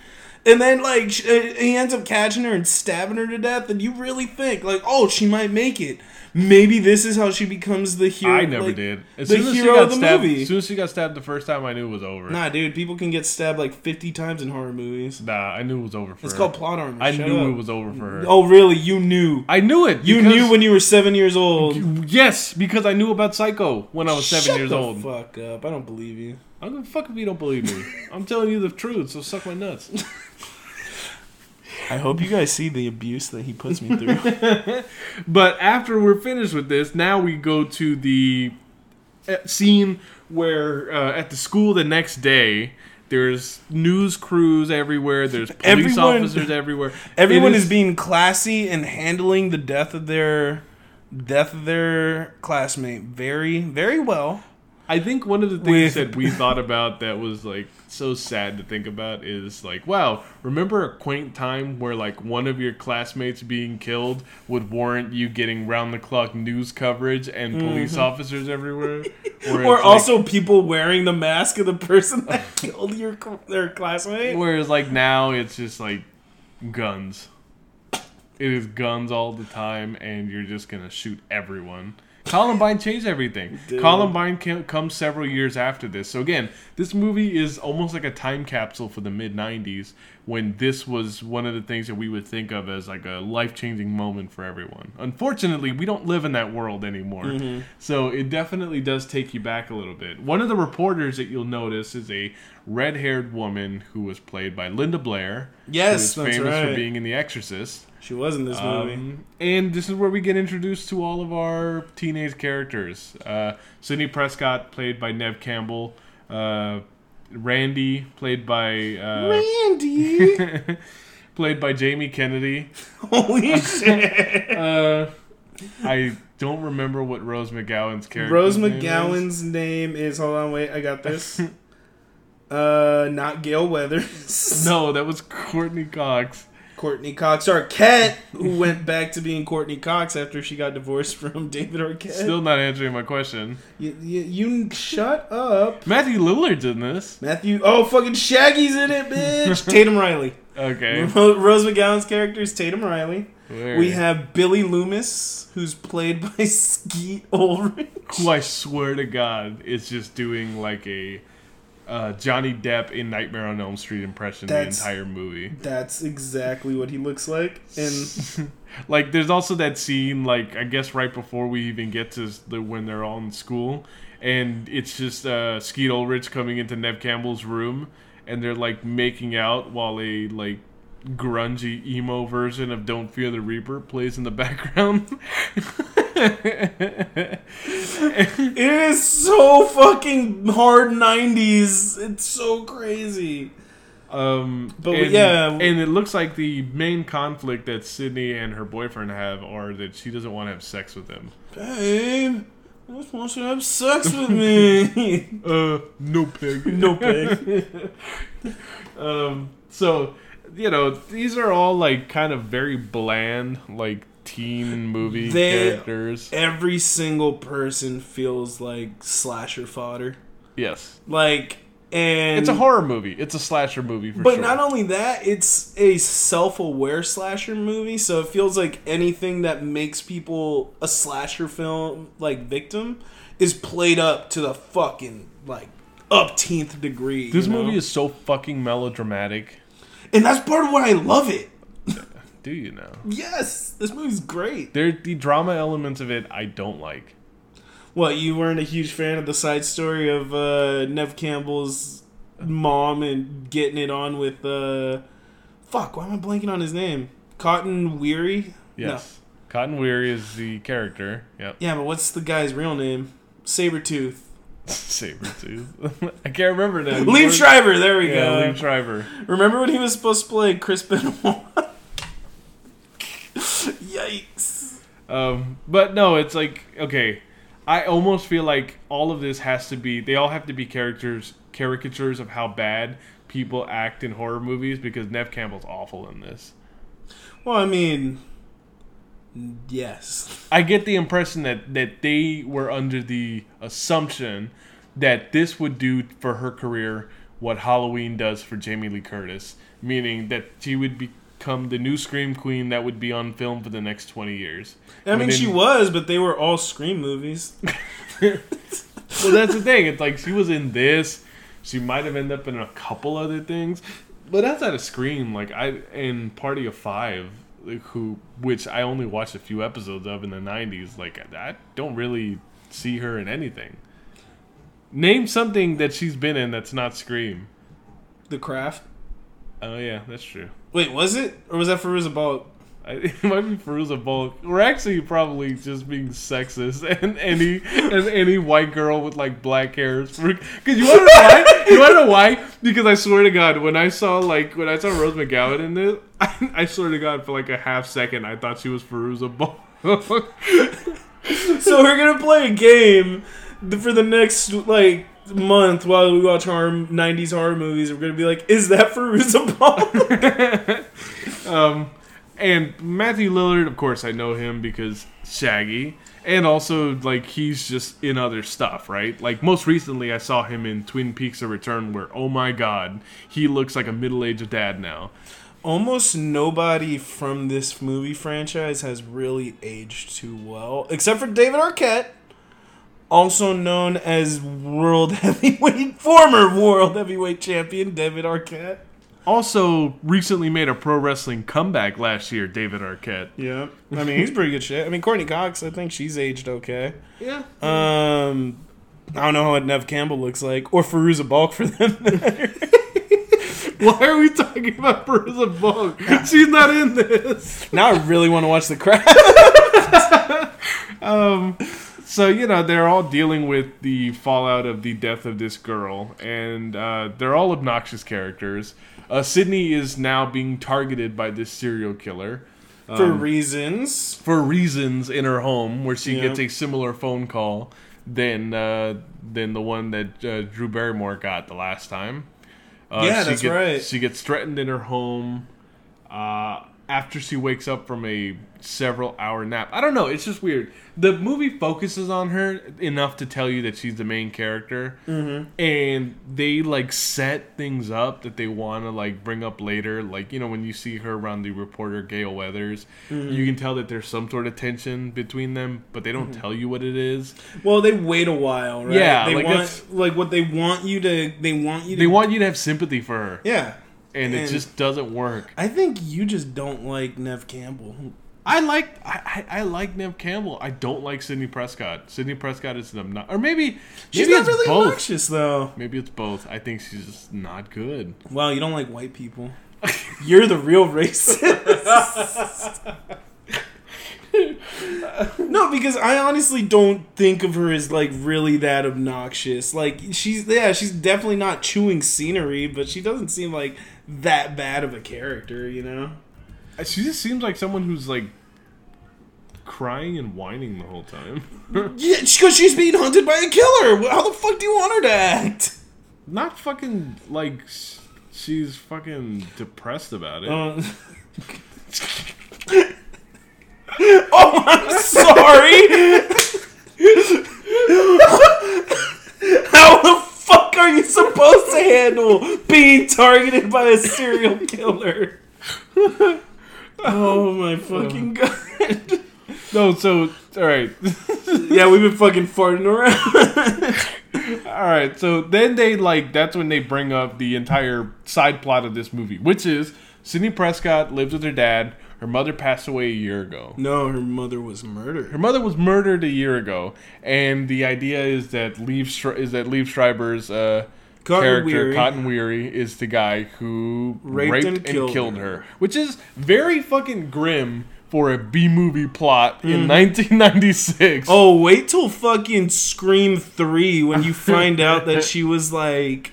Speaker 2: And then like uh, he ends up catching her and stabbing her to death, and you really think like, oh, she might make it. Maybe this is how she becomes the hero.
Speaker 1: I never
Speaker 2: like,
Speaker 1: did. As
Speaker 2: the
Speaker 1: soon as she
Speaker 2: hero
Speaker 1: got
Speaker 2: of the
Speaker 1: stabbed,
Speaker 2: movie.
Speaker 1: as soon as she got stabbed the first time, I knew it was over.
Speaker 2: Nah, dude, people can get stabbed like 50 times in horror movies.
Speaker 1: Nah, I knew it was over for her.
Speaker 2: It's
Speaker 1: her.
Speaker 2: called plot armor.
Speaker 1: I
Speaker 2: Shut
Speaker 1: knew
Speaker 2: up.
Speaker 1: it was over for her.
Speaker 2: Oh, really? You knew.
Speaker 1: I knew it.
Speaker 2: You knew when you were seven years old.
Speaker 1: Yes, because I knew about Psycho when I was seven
Speaker 2: Shut
Speaker 1: years
Speaker 2: the
Speaker 1: old.
Speaker 2: fuck up. I don't believe you.
Speaker 1: I'm gonna fuck if you don't believe me. (laughs) I'm telling you the truth, so suck my nuts. (laughs)
Speaker 2: I hope you guys see the abuse that he puts me through. (laughs)
Speaker 1: But after we're finished with this, now we go to the uh, scene where uh, at the school the next day. There's news crews everywhere. There's police
Speaker 2: Everyone-
Speaker 1: officers everywhere.
Speaker 2: Everyone is being classy and handling the death of their death of their classmate very, very well.
Speaker 1: I think one of the things
Speaker 2: With-
Speaker 1: that we thought about that was like so sad to think about is like, wow, remember a quaint time where like one of your classmates being killed would warrant you getting round the clock news coverage and police officers everywhere? Where
Speaker 2: Mm-hmm. (laughs) Or
Speaker 1: like-
Speaker 2: also people wearing the mask of the person (laughs) that killed your their classmate.
Speaker 1: whereas like now it's just like guns. It is guns all the time, and you're just gonna shoot everyone. Columbine changed everything.
Speaker 2: Dude.
Speaker 1: Columbine ca- comes several years after this. So again, this movie is almost like a time capsule for the mid '90s, when this was one of the things that we would think of as like a life-changing moment for everyone. Unfortunately, we don't live in that world anymore. Mm-hmm. So it definitely does take you back a little bit. One of the reporters that you'll notice is a red-haired woman who was played by Linda Blair.
Speaker 2: Yes,
Speaker 1: who is famous for being in The Exorcist.
Speaker 2: She was in this movie.
Speaker 1: Um, and this is where we get introduced to all of our teenage characters. Uh, Sidney Prescott, played by Neve Campbell. Uh, Randy, played by uh,
Speaker 2: Randy, (laughs)
Speaker 1: played by Jamie Kennedy. (laughs)
Speaker 2: holy shit!
Speaker 1: Uh, I don't remember what Rose McGowan's character.
Speaker 2: Rose McGowan's name is. Hold on, wait, I got this. (laughs) Uh, not Gale Weathers.
Speaker 1: No, that was Courteney Cox.
Speaker 2: Courteney Cox Arquette, who went back to being Courteney Cox after she got divorced from (laughs) David Arquette.
Speaker 1: Still not answering my question.
Speaker 2: you, you, you shut up,
Speaker 1: Matthew Lillard's in this.
Speaker 2: Matthew. Oh, fucking Shaggy's in it, bitch. (laughs) Tatum Riley.
Speaker 1: Okay. (laughs)
Speaker 2: Rose McGowan's character is Tatum Riley. We have Billy Loomis, who's played by Skeet Ulrich.
Speaker 1: who I swear to God is just doing like a uh, Johnny Depp in Nightmare on Elm Street impression
Speaker 2: That's-
Speaker 1: the entire movie.
Speaker 2: That's exactly what he looks like. And (laughs)
Speaker 1: Like, there's also that scene, like I guess right before we even get to the when they're all in school, and it's just uh, Skeet Ulrich coming into Neve Campbell's room, and they're like making out while a like grungy emo version of "Don't Fear the Reaper" plays in the (laughs) background.
Speaker 2: it is so fucking hard 90s. It's so crazy.
Speaker 1: Um,
Speaker 2: But
Speaker 1: and,
Speaker 2: yeah.
Speaker 1: and it looks like the main conflict that Sidney and her boyfriend have are that she doesn't want to have sex with him.
Speaker 2: Babe, I just want you to have sex with (laughs) me.
Speaker 1: Uh, no pig.
Speaker 2: no pig. (laughs)
Speaker 1: Um, so you know these are all like kind of very bland, like teen movie
Speaker 2: They-
Speaker 1: characters.
Speaker 2: Every single person feels like slasher fodder.
Speaker 1: Yes.
Speaker 2: Like and
Speaker 1: It's a horror movie. It's a slasher movie for
Speaker 2: But
Speaker 1: sure.
Speaker 2: not only that, it's a self-aware slasher movie, so it feels like anything that makes people a slasher film like victim is played up to the fucking like upteenth degree.
Speaker 1: this
Speaker 2: you know?
Speaker 1: movie is so fucking melodramatic.
Speaker 2: And that's part of why I love it.
Speaker 1: Do you know?
Speaker 2: Yes, this movie's great.
Speaker 1: There, the drama elements of it, I don't like.
Speaker 2: What you weren't a huge fan of the side story of uh, Neve Campbell's mom and getting it on with uh, fuck? Why am I blanking on his name? Cotton Weary.
Speaker 1: Yes, Cotton Weary is the character. Yep,
Speaker 2: Yeah, but what's the guy's real name? Sabretooth.
Speaker 1: Sabretooth. (laughs) I can't remember now.
Speaker 2: Liev Schreiber, there we
Speaker 1: Yeah,
Speaker 2: go.
Speaker 1: Liev Schreiber.
Speaker 2: Remember when he was supposed to play Chris Benoit? (laughs) Yikes.
Speaker 1: Um, but no, it's like okay. I almost feel like all of this has to be. They all have to be characters, caricatures of how bad people act in horror movies because Neve Campbell's awful in this.
Speaker 2: Well, I mean, yes.
Speaker 1: I get the impression that that they were under the assumption that this would do for her career what Halloween does for Jamie Lee Curtis, meaning that she would become the new Scream Queen that would be on film for the next 20 years.
Speaker 2: I mean,
Speaker 1: Within-
Speaker 2: she was, but they were all Scream movies. (laughs)
Speaker 1: Well, that's the thing. It's like she was in this. She might have ended up in a couple other things, but outside of Scream, like I in Party of Five, who which I only watched a few episodes of in the '90s. Like I don't really see her in anything. Name something that she's been in that's not Scream.
Speaker 2: The Craft.
Speaker 1: Oh yeah, that's true.
Speaker 2: Wait, was it? Or was that for Balk?
Speaker 1: I, (laughs) it might be Fairuza Balk. We're actually probably just being sexist, and any and any white girl with like black hair. Because you want to know why? You want to know why? Because I swear to God, when I saw like when I saw Rose McGowan in this, I, (laughs) I swear to God, for like a half second, I thought she was Fairuza Balk. (laughs)
Speaker 2: so we're gonna play a game for the next like month while we watch horror '90s horror movies. We're gonna be like, "Is that Fairuza Balk?"
Speaker 1: um, and Matthew Lillard, of course, I know him because Shaggy, and also like he's just in other stuff, right? Like most recently, I saw him in Twin Peaks: A Return, where oh my god, he looks like a middle-aged dad now.
Speaker 2: Almost nobody from this movie franchise has really aged too well, except for David Arquette, also known as world (laughs) heavyweight former world heavyweight champion David Arquette.
Speaker 1: Also, recently made a pro wrestling comeback last year, David Arquette.
Speaker 2: Yeah, I mean he's pretty good shit. I mean Courteney Cox, I think she's aged okay.
Speaker 1: Yeah.
Speaker 2: Um, I don't know what Neve Campbell looks like, or Fairuza Balk for them. (laughs)
Speaker 1: Why are we talking about Bruiser Bulk? She's not in this.
Speaker 2: now I really want to watch the crap. (laughs)
Speaker 1: Um, so you know they're all dealing with the fallout of the death of this girl, and uh, they're all obnoxious characters. Uh, Sidney is now being targeted by this serial killer
Speaker 2: for reasons.
Speaker 1: for reasons in her home, where she
Speaker 2: Yeah.
Speaker 1: gets a similar phone call than uh, than the one that uh, Drew Barrymore got the last time. Uh,
Speaker 2: Yeah,
Speaker 1: she
Speaker 2: that's
Speaker 1: get-
Speaker 2: right.
Speaker 1: She gets threatened in her home uh, after she wakes up from a several hour nap. I don't know. It's just weird. The movie focuses on her enough to tell you that she's the main character, mm-hmm. and they like set things up that they want to like bring up later. Like you know when you see her around the reporter Gale Weathers,
Speaker 2: Mm-hmm.
Speaker 1: you can tell that there's some sort of tension between them, but they don't
Speaker 2: Mm-hmm.
Speaker 1: tell you what it is.
Speaker 2: Well, they wait a while, right?
Speaker 1: Yeah,
Speaker 2: they
Speaker 1: like
Speaker 2: want like what they want you to. They want you to.
Speaker 1: They want you to have sympathy for her,
Speaker 2: Yeah,
Speaker 1: and, it just doesn't work.
Speaker 2: I think you just don't like Neve Campbell.
Speaker 1: I like I, I, I like Neve Campbell. I don't like Sidney Prescott. Sidney Prescott is an obnoxious, or maybe maybe
Speaker 2: She's not really
Speaker 1: both.
Speaker 2: obnoxious though.
Speaker 1: Maybe it's both. I think she's just not good.
Speaker 2: Well, you don't like white people. (laughs) You're the real racist. (laughs) no, because I honestly don't think of her as like really that obnoxious. Like she's yeah, she's definitely not chewing scenery, but she doesn't seem like that bad of a character, you know?
Speaker 1: She just seems like someone who's like crying and whining the whole time. (laughs)
Speaker 2: Yeah, because she's being hunted by a killer. How the fuck do you want her to act?
Speaker 1: not fucking like she's fucking depressed about it.
Speaker 2: Uh, (laughs) oh, I'm sorry. (laughs) How the fuck are you supposed to scandal, being targeted by a serial killer. Oh my fucking god.
Speaker 1: No, so all right,
Speaker 2: Yeah, we've been fucking farting around.
Speaker 1: all right. So then they like that's when they bring up the entire side plot of this movie, which is Sidney Prescott lives with her dad. Her mother passed away a year ago.
Speaker 2: no, her mother was murdered.
Speaker 1: Her mother was murdered a year ago, and the idea is that Stri- is that Liev Schreiber's uh,
Speaker 2: Cotton
Speaker 1: character
Speaker 2: Weary.
Speaker 1: Cotton Weary is the guy who
Speaker 2: Raped
Speaker 1: raped,
Speaker 2: and
Speaker 1: and,
Speaker 2: killed
Speaker 1: killed,
Speaker 2: her.
Speaker 1: her. which is very fucking grim for a B movie plot in
Speaker 2: Mm-hmm.
Speaker 1: 1996.
Speaker 2: Oh, wait till fucking Scream 3 when you (laughs) find out that she was like.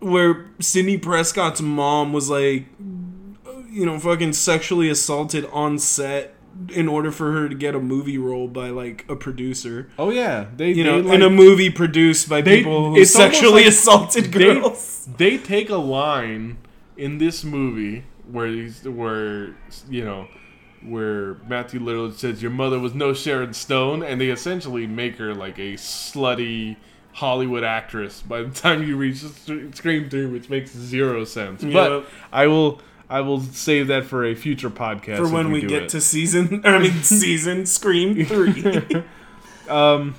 Speaker 2: Where Sidney Prescott's mom was like. You know, fucking sexually assaulted on set in order for her to get a movie role by like a producer.
Speaker 1: Oh yeah, they
Speaker 2: You
Speaker 1: they,
Speaker 2: know,
Speaker 1: like,
Speaker 2: in a movie produced by
Speaker 1: they-
Speaker 2: people who sexually
Speaker 1: like
Speaker 2: assaulted girls.
Speaker 1: they take a line in this movie where he's where you know where Matthew Lillard says your mother was no Sharon Stone, and they essentially make her like a slutty Hollywood actress by the time you reach Sc- Scream Three, which makes zero sense.
Speaker 2: Yep.
Speaker 1: But I will I will save that for a future podcast
Speaker 2: For when we,
Speaker 1: do
Speaker 2: get
Speaker 1: it.
Speaker 2: to season, (laughs) I mean, season Scream (laughs) 3.
Speaker 1: Um,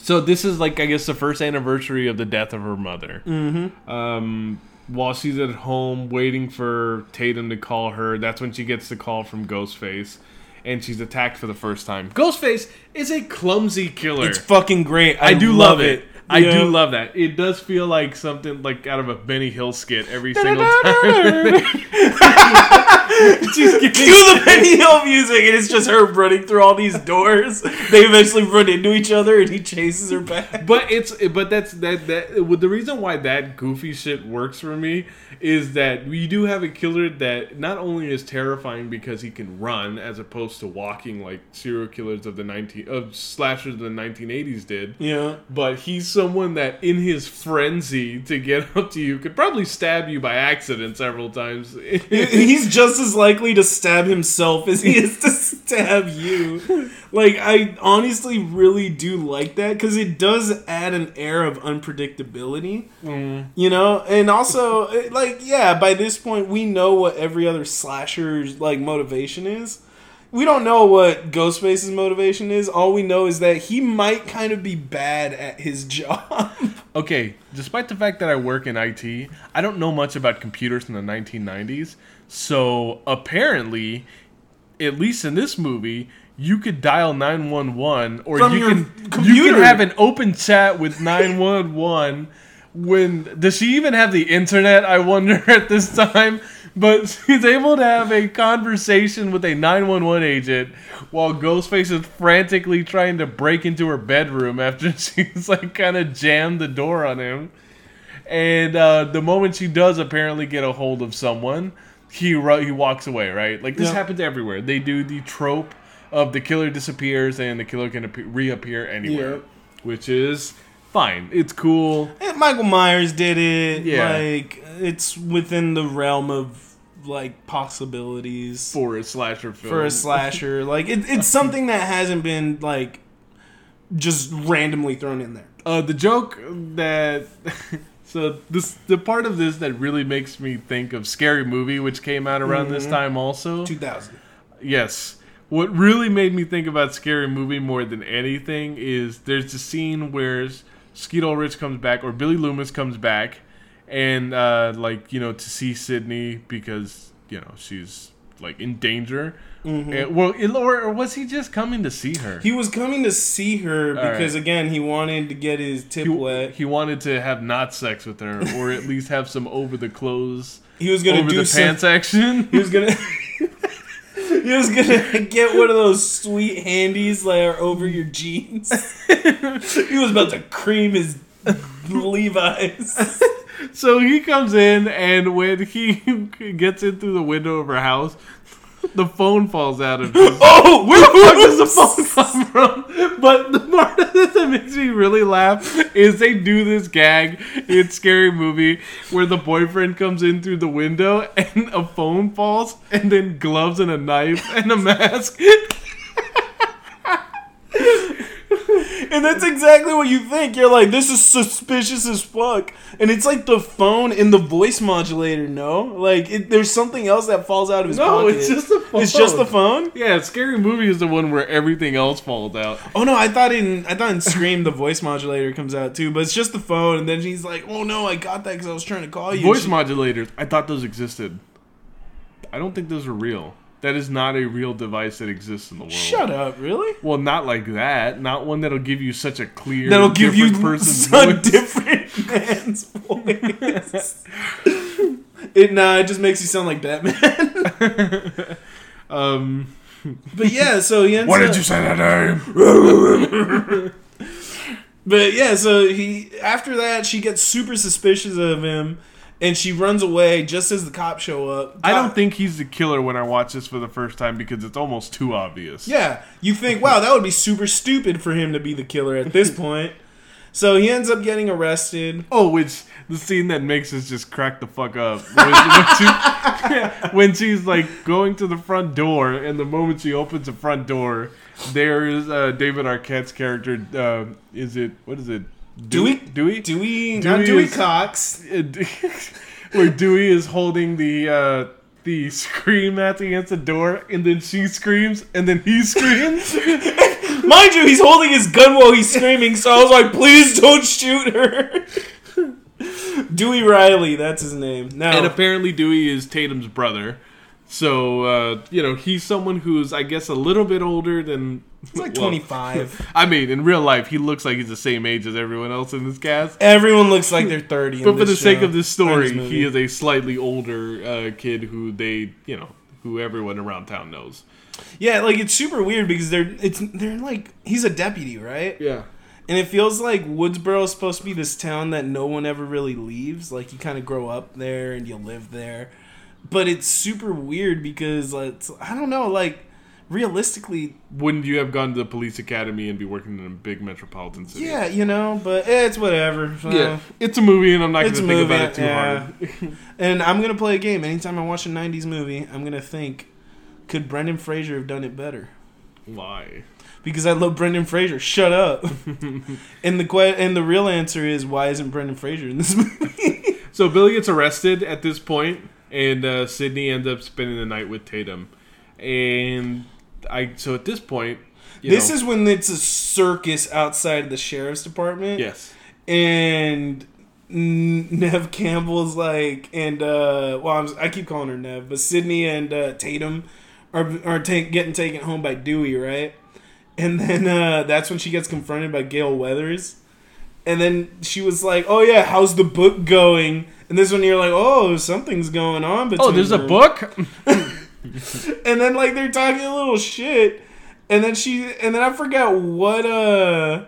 Speaker 1: so this is like I guess the first anniversary of the death of her mother. Mm-hmm. Um, while she's at home waiting for Tatum to call her, that's when she gets the call from Ghostface, and she's attacked for the first time. Ghostface is a clumsy killer.
Speaker 2: it's fucking great. I,
Speaker 1: I do
Speaker 2: love it.
Speaker 1: I
Speaker 2: Yeah.
Speaker 1: do love that. It does feel like something like out of a Benny Hill skit every single time. (laughs) She's getting
Speaker 2: Cue the Benny Hill music, and it's just her running through all these doors. They eventually run into each other, and he chases her back.
Speaker 1: but it's but that's that that well, the reason why that goofy shit works for me is that we do have a killer that not only is terrifying because he can run as opposed to walking like serial killers of the 19 of slashers of the 1980s did
Speaker 2: Yeah.
Speaker 1: but he's someone that in his frenzy to get up to you could probably stab you by accident several times
Speaker 2: He's just as likely to stab himself as he is to stab you. Like, I honestly really do like that because it does add an air of unpredictability. Mm. You know? And also, like, yeah, by this point, we know what every other slasher's, like, motivation is. We don't know what Ghostface's motivation is. All we know is that he might kind of be bad at his (laughs) job.
Speaker 1: Okay, despite the fact that I work in IT, I don't know much about computers in the 1990s. So apparently, at least in this movie, you could dial 911 or
Speaker 2: From
Speaker 1: you can you can have an open chat with (laughs) 911 when does she even have the internet I wonder at this time but (laughs) she's able to have a conversation with a 911 agent while Ghostface is frantically trying to break into her bedroom after (laughs) she's like kind of jammed the door on him. And uh, the moment she does apparently get a hold of someone, he he walks away. Right, like this
Speaker 2: Yeah.
Speaker 1: happens everywhere. They do the trope of the killer disappears and the killer can appe- reappear anywhere,
Speaker 2: Yeah.
Speaker 1: which is fine. It's cool.
Speaker 2: Eh, Michael Myers did it.
Speaker 1: Yeah.
Speaker 2: Like it's within the realm of like possibilities
Speaker 1: for a slasher film.
Speaker 2: for a slasher. (laughs) like it, it's something that hasn't been like just randomly thrown in there.
Speaker 1: Uh, the joke that (laughs) so this the part of this that really makes me think of Scary Movie, which came out around this time also.
Speaker 2: Two thousand.
Speaker 1: Yes. What really made me think about Scary Movie more than anything is there's a scene where Skeet Ulrich comes back or Billy Loomis comes back and uh, like you know to see Sidney because you know she's like in danger. And- well, it- or, or was he just coming to see her?
Speaker 2: He was coming to see her
Speaker 1: right.
Speaker 2: because again he wanted to get his tip
Speaker 1: he,
Speaker 2: wet.
Speaker 1: he wanted to have not sex with her, or at (laughs) least have some over the clothes,
Speaker 2: He was gonna
Speaker 1: over
Speaker 2: do
Speaker 1: the
Speaker 2: some,
Speaker 1: pants action.
Speaker 2: He was gonna. (laughs) (laughs) he was gonna get one of those sweet handies that are over your jeans. (laughs) he was about to cream his Levi's. (laughs)
Speaker 1: so he comes in, and when he gets in through the window of her house, the phone falls out of (laughs) his.
Speaker 2: Oh,
Speaker 1: Where the fuck does the (laughs) phone come from? But the part of this that makes me really laugh is they do this gag in Scary Movie where the boyfriend comes in through the window and a phone falls, and then gloves and a knife and a mask.
Speaker 2: And that's exactly what you think. You're like, this is suspicious as fuck. And it's like the phone and the voice modulator, no? Like, it, there's something else that falls out of his
Speaker 1: No,
Speaker 2: pocket.
Speaker 1: it's just the phone.
Speaker 2: It's just the phone?
Speaker 1: Yeah, scary movie is the one where everything else falls out.
Speaker 2: Oh no, I thought in I thought in Scream the voice modulator comes out too, but it's just the phone. And then she's like, "Oh no, I got that because I was trying to call you."
Speaker 1: Voice
Speaker 2: She-
Speaker 1: modulators. I thought those existed. I don't think those are real. That is not a real device that exists in the world.
Speaker 2: Shut up, really?
Speaker 1: Well, not like that. Not one that'll give you such a clear.
Speaker 2: That'll give you
Speaker 1: person's (laughs)
Speaker 2: a
Speaker 1: voice.
Speaker 2: different (laughs) man's voice. it nah, it just makes you sound like Batman. (laughs)
Speaker 1: Um,
Speaker 2: but yeah, so he ends
Speaker 1: what
Speaker 2: up,
Speaker 1: did you say that name?
Speaker 2: But yeah, so he after that she gets super suspicious of him, and she runs away just as the cops show up.
Speaker 1: I don't think he's the killer when I watch this for the first time because it's almost too obvious.
Speaker 2: Yeah, you think, wow, that would be super stupid for him to be the killer at this point. So he ends up getting arrested.
Speaker 1: Oh, which the scene that makes us just crack the fuck up (laughs) when, when, she, (laughs) when she's like going to the front door, and the moment she opens the front door, there is uh, David Arquette's character. Uh, is it what is it?
Speaker 2: Dewey?
Speaker 1: Dewey?
Speaker 2: Dewey,
Speaker 1: Dewey
Speaker 2: not Dewey
Speaker 1: is-
Speaker 2: Cox. (laughs)
Speaker 1: where Dewey is holding the uh, the scream at against the door, and then she screams, and then he screams. (laughs)
Speaker 2: Mind you, he's holding his gun while he's screaming, so I was like, please don't shoot her. (laughs) Dewey Riley, that's his name. Now,
Speaker 1: and apparently Dewey is Tatum's brother. So uh, you know he's someone who's I guess a little bit older than
Speaker 2: he's like
Speaker 1: well,
Speaker 2: 25. (laughs)
Speaker 1: I mean, in real life, he looks like he's the same age as everyone else in this cast.
Speaker 2: Everyone looks like they're 30. in
Speaker 1: But for the
Speaker 2: this
Speaker 1: sake of this story,
Speaker 2: movie.
Speaker 1: he is a slightly older uh, kid who they, you know, who everyone around town knows.
Speaker 2: Yeah, like it's super weird because they're it's they're like he's a deputy, right?
Speaker 1: Yeah.
Speaker 2: And it feels like Woodsboro is supposed to be this town that no one ever really leaves. Like you kind of grow up there and you live there, but it's super weird because it's, I don't know, like realistically,
Speaker 1: Wouldn't you have gone to the police academy and be working in a big metropolitan city?
Speaker 2: yeah, you know, but eh, it's whatever. So-
Speaker 1: Yeah. It's a movie, and I'm not going to think
Speaker 2: movie,
Speaker 1: about it too
Speaker 2: yeah.
Speaker 1: hard. (laughs) (laughs)
Speaker 2: And I'm gonna play a game. Anytime I watch a '90s movie, I'm gonna think, could Brendan Fraser have done it better?
Speaker 1: Why?
Speaker 2: Because I love Brendan Fraser. Shut up. (laughs) and the que- and the real answer is why isn't Brendan Fraser in this movie?
Speaker 1: So Billy gets arrested at this point, and uh, Sidney ends up spending the night with Tatum. And I, so at this point,
Speaker 2: this
Speaker 1: know-
Speaker 2: is when it's a circus outside the sheriff's department.
Speaker 1: yes,
Speaker 2: And Neve Campbell's like, and uh, well, I'm, I keep calling her Neve, but Sidney and uh, Tatum are are ta- getting taken home by Dewey, right? And then uh, that's when she gets confronted by Gale Weathers. And then she was like, "Oh yeah, how's the book going?" And this one you're like, "Oh, something's going on." Between
Speaker 1: Oh, there's a book. (laughs)
Speaker 2: and then like they're talking a little shit and then she and then i forgot what uh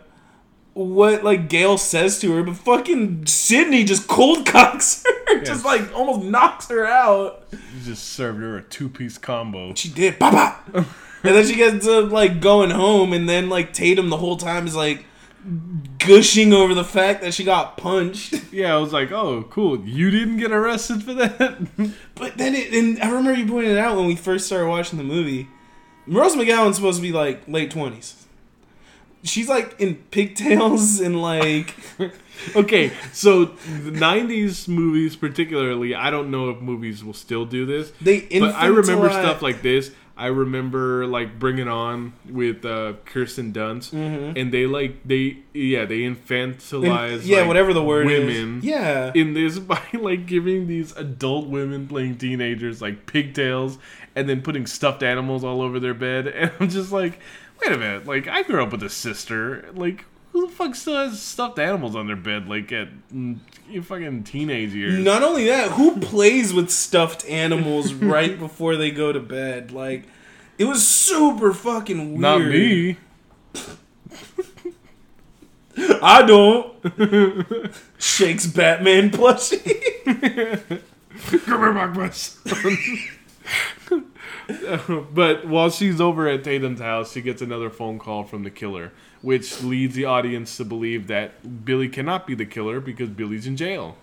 Speaker 2: what like gale says to her but fucking sidney just cold (laughs) cocks her just like almost knocks her out
Speaker 1: You just served her a two-piece combo.
Speaker 2: she did papa (laughs) and then she gets to like going home and then like tatum the whole time is like gushing over the fact that she got punched (laughs)
Speaker 1: Yeah, I was like, oh, cool. You didn't get arrested for that. (laughs)
Speaker 2: But then it, and I remember you pointed out when we first started watching the movie. Rose McGowan's supposed to be like late twenties. She's like in pigtails (laughs) and like
Speaker 1: okay, so the '90s movies, particularly, I don't know if movies will still do this.
Speaker 2: they.
Speaker 1: But I remember stuff like this. I remember like Bring It On with uh, Kirsten Dunst, and they like they yeah they infantilize
Speaker 2: yeah,
Speaker 1: like,
Speaker 2: whatever the word
Speaker 1: women.
Speaker 2: Is. Yeah,
Speaker 1: in this (laughs) by like giving these adult women playing teenagers like pigtails and then putting stuffed animals all over their bed. (laughs) And I'm just like wait a minute like I grew up with a sister. Like who the fuck still has stuffed animals on their bed like at mm, fucking teenage years
Speaker 2: Not only that, who plays with stuffed animals (laughs) right before they go to bed? Like, it was super fucking weird.
Speaker 1: not me (laughs)
Speaker 2: I don't. Shakes Batman plushie. (laughs)
Speaker 1: Come here, back, my but while she's over at Tatum's house, she gets another phone call from the killer, which leads the audience to believe that Billy cannot be the killer because Billy's in jail.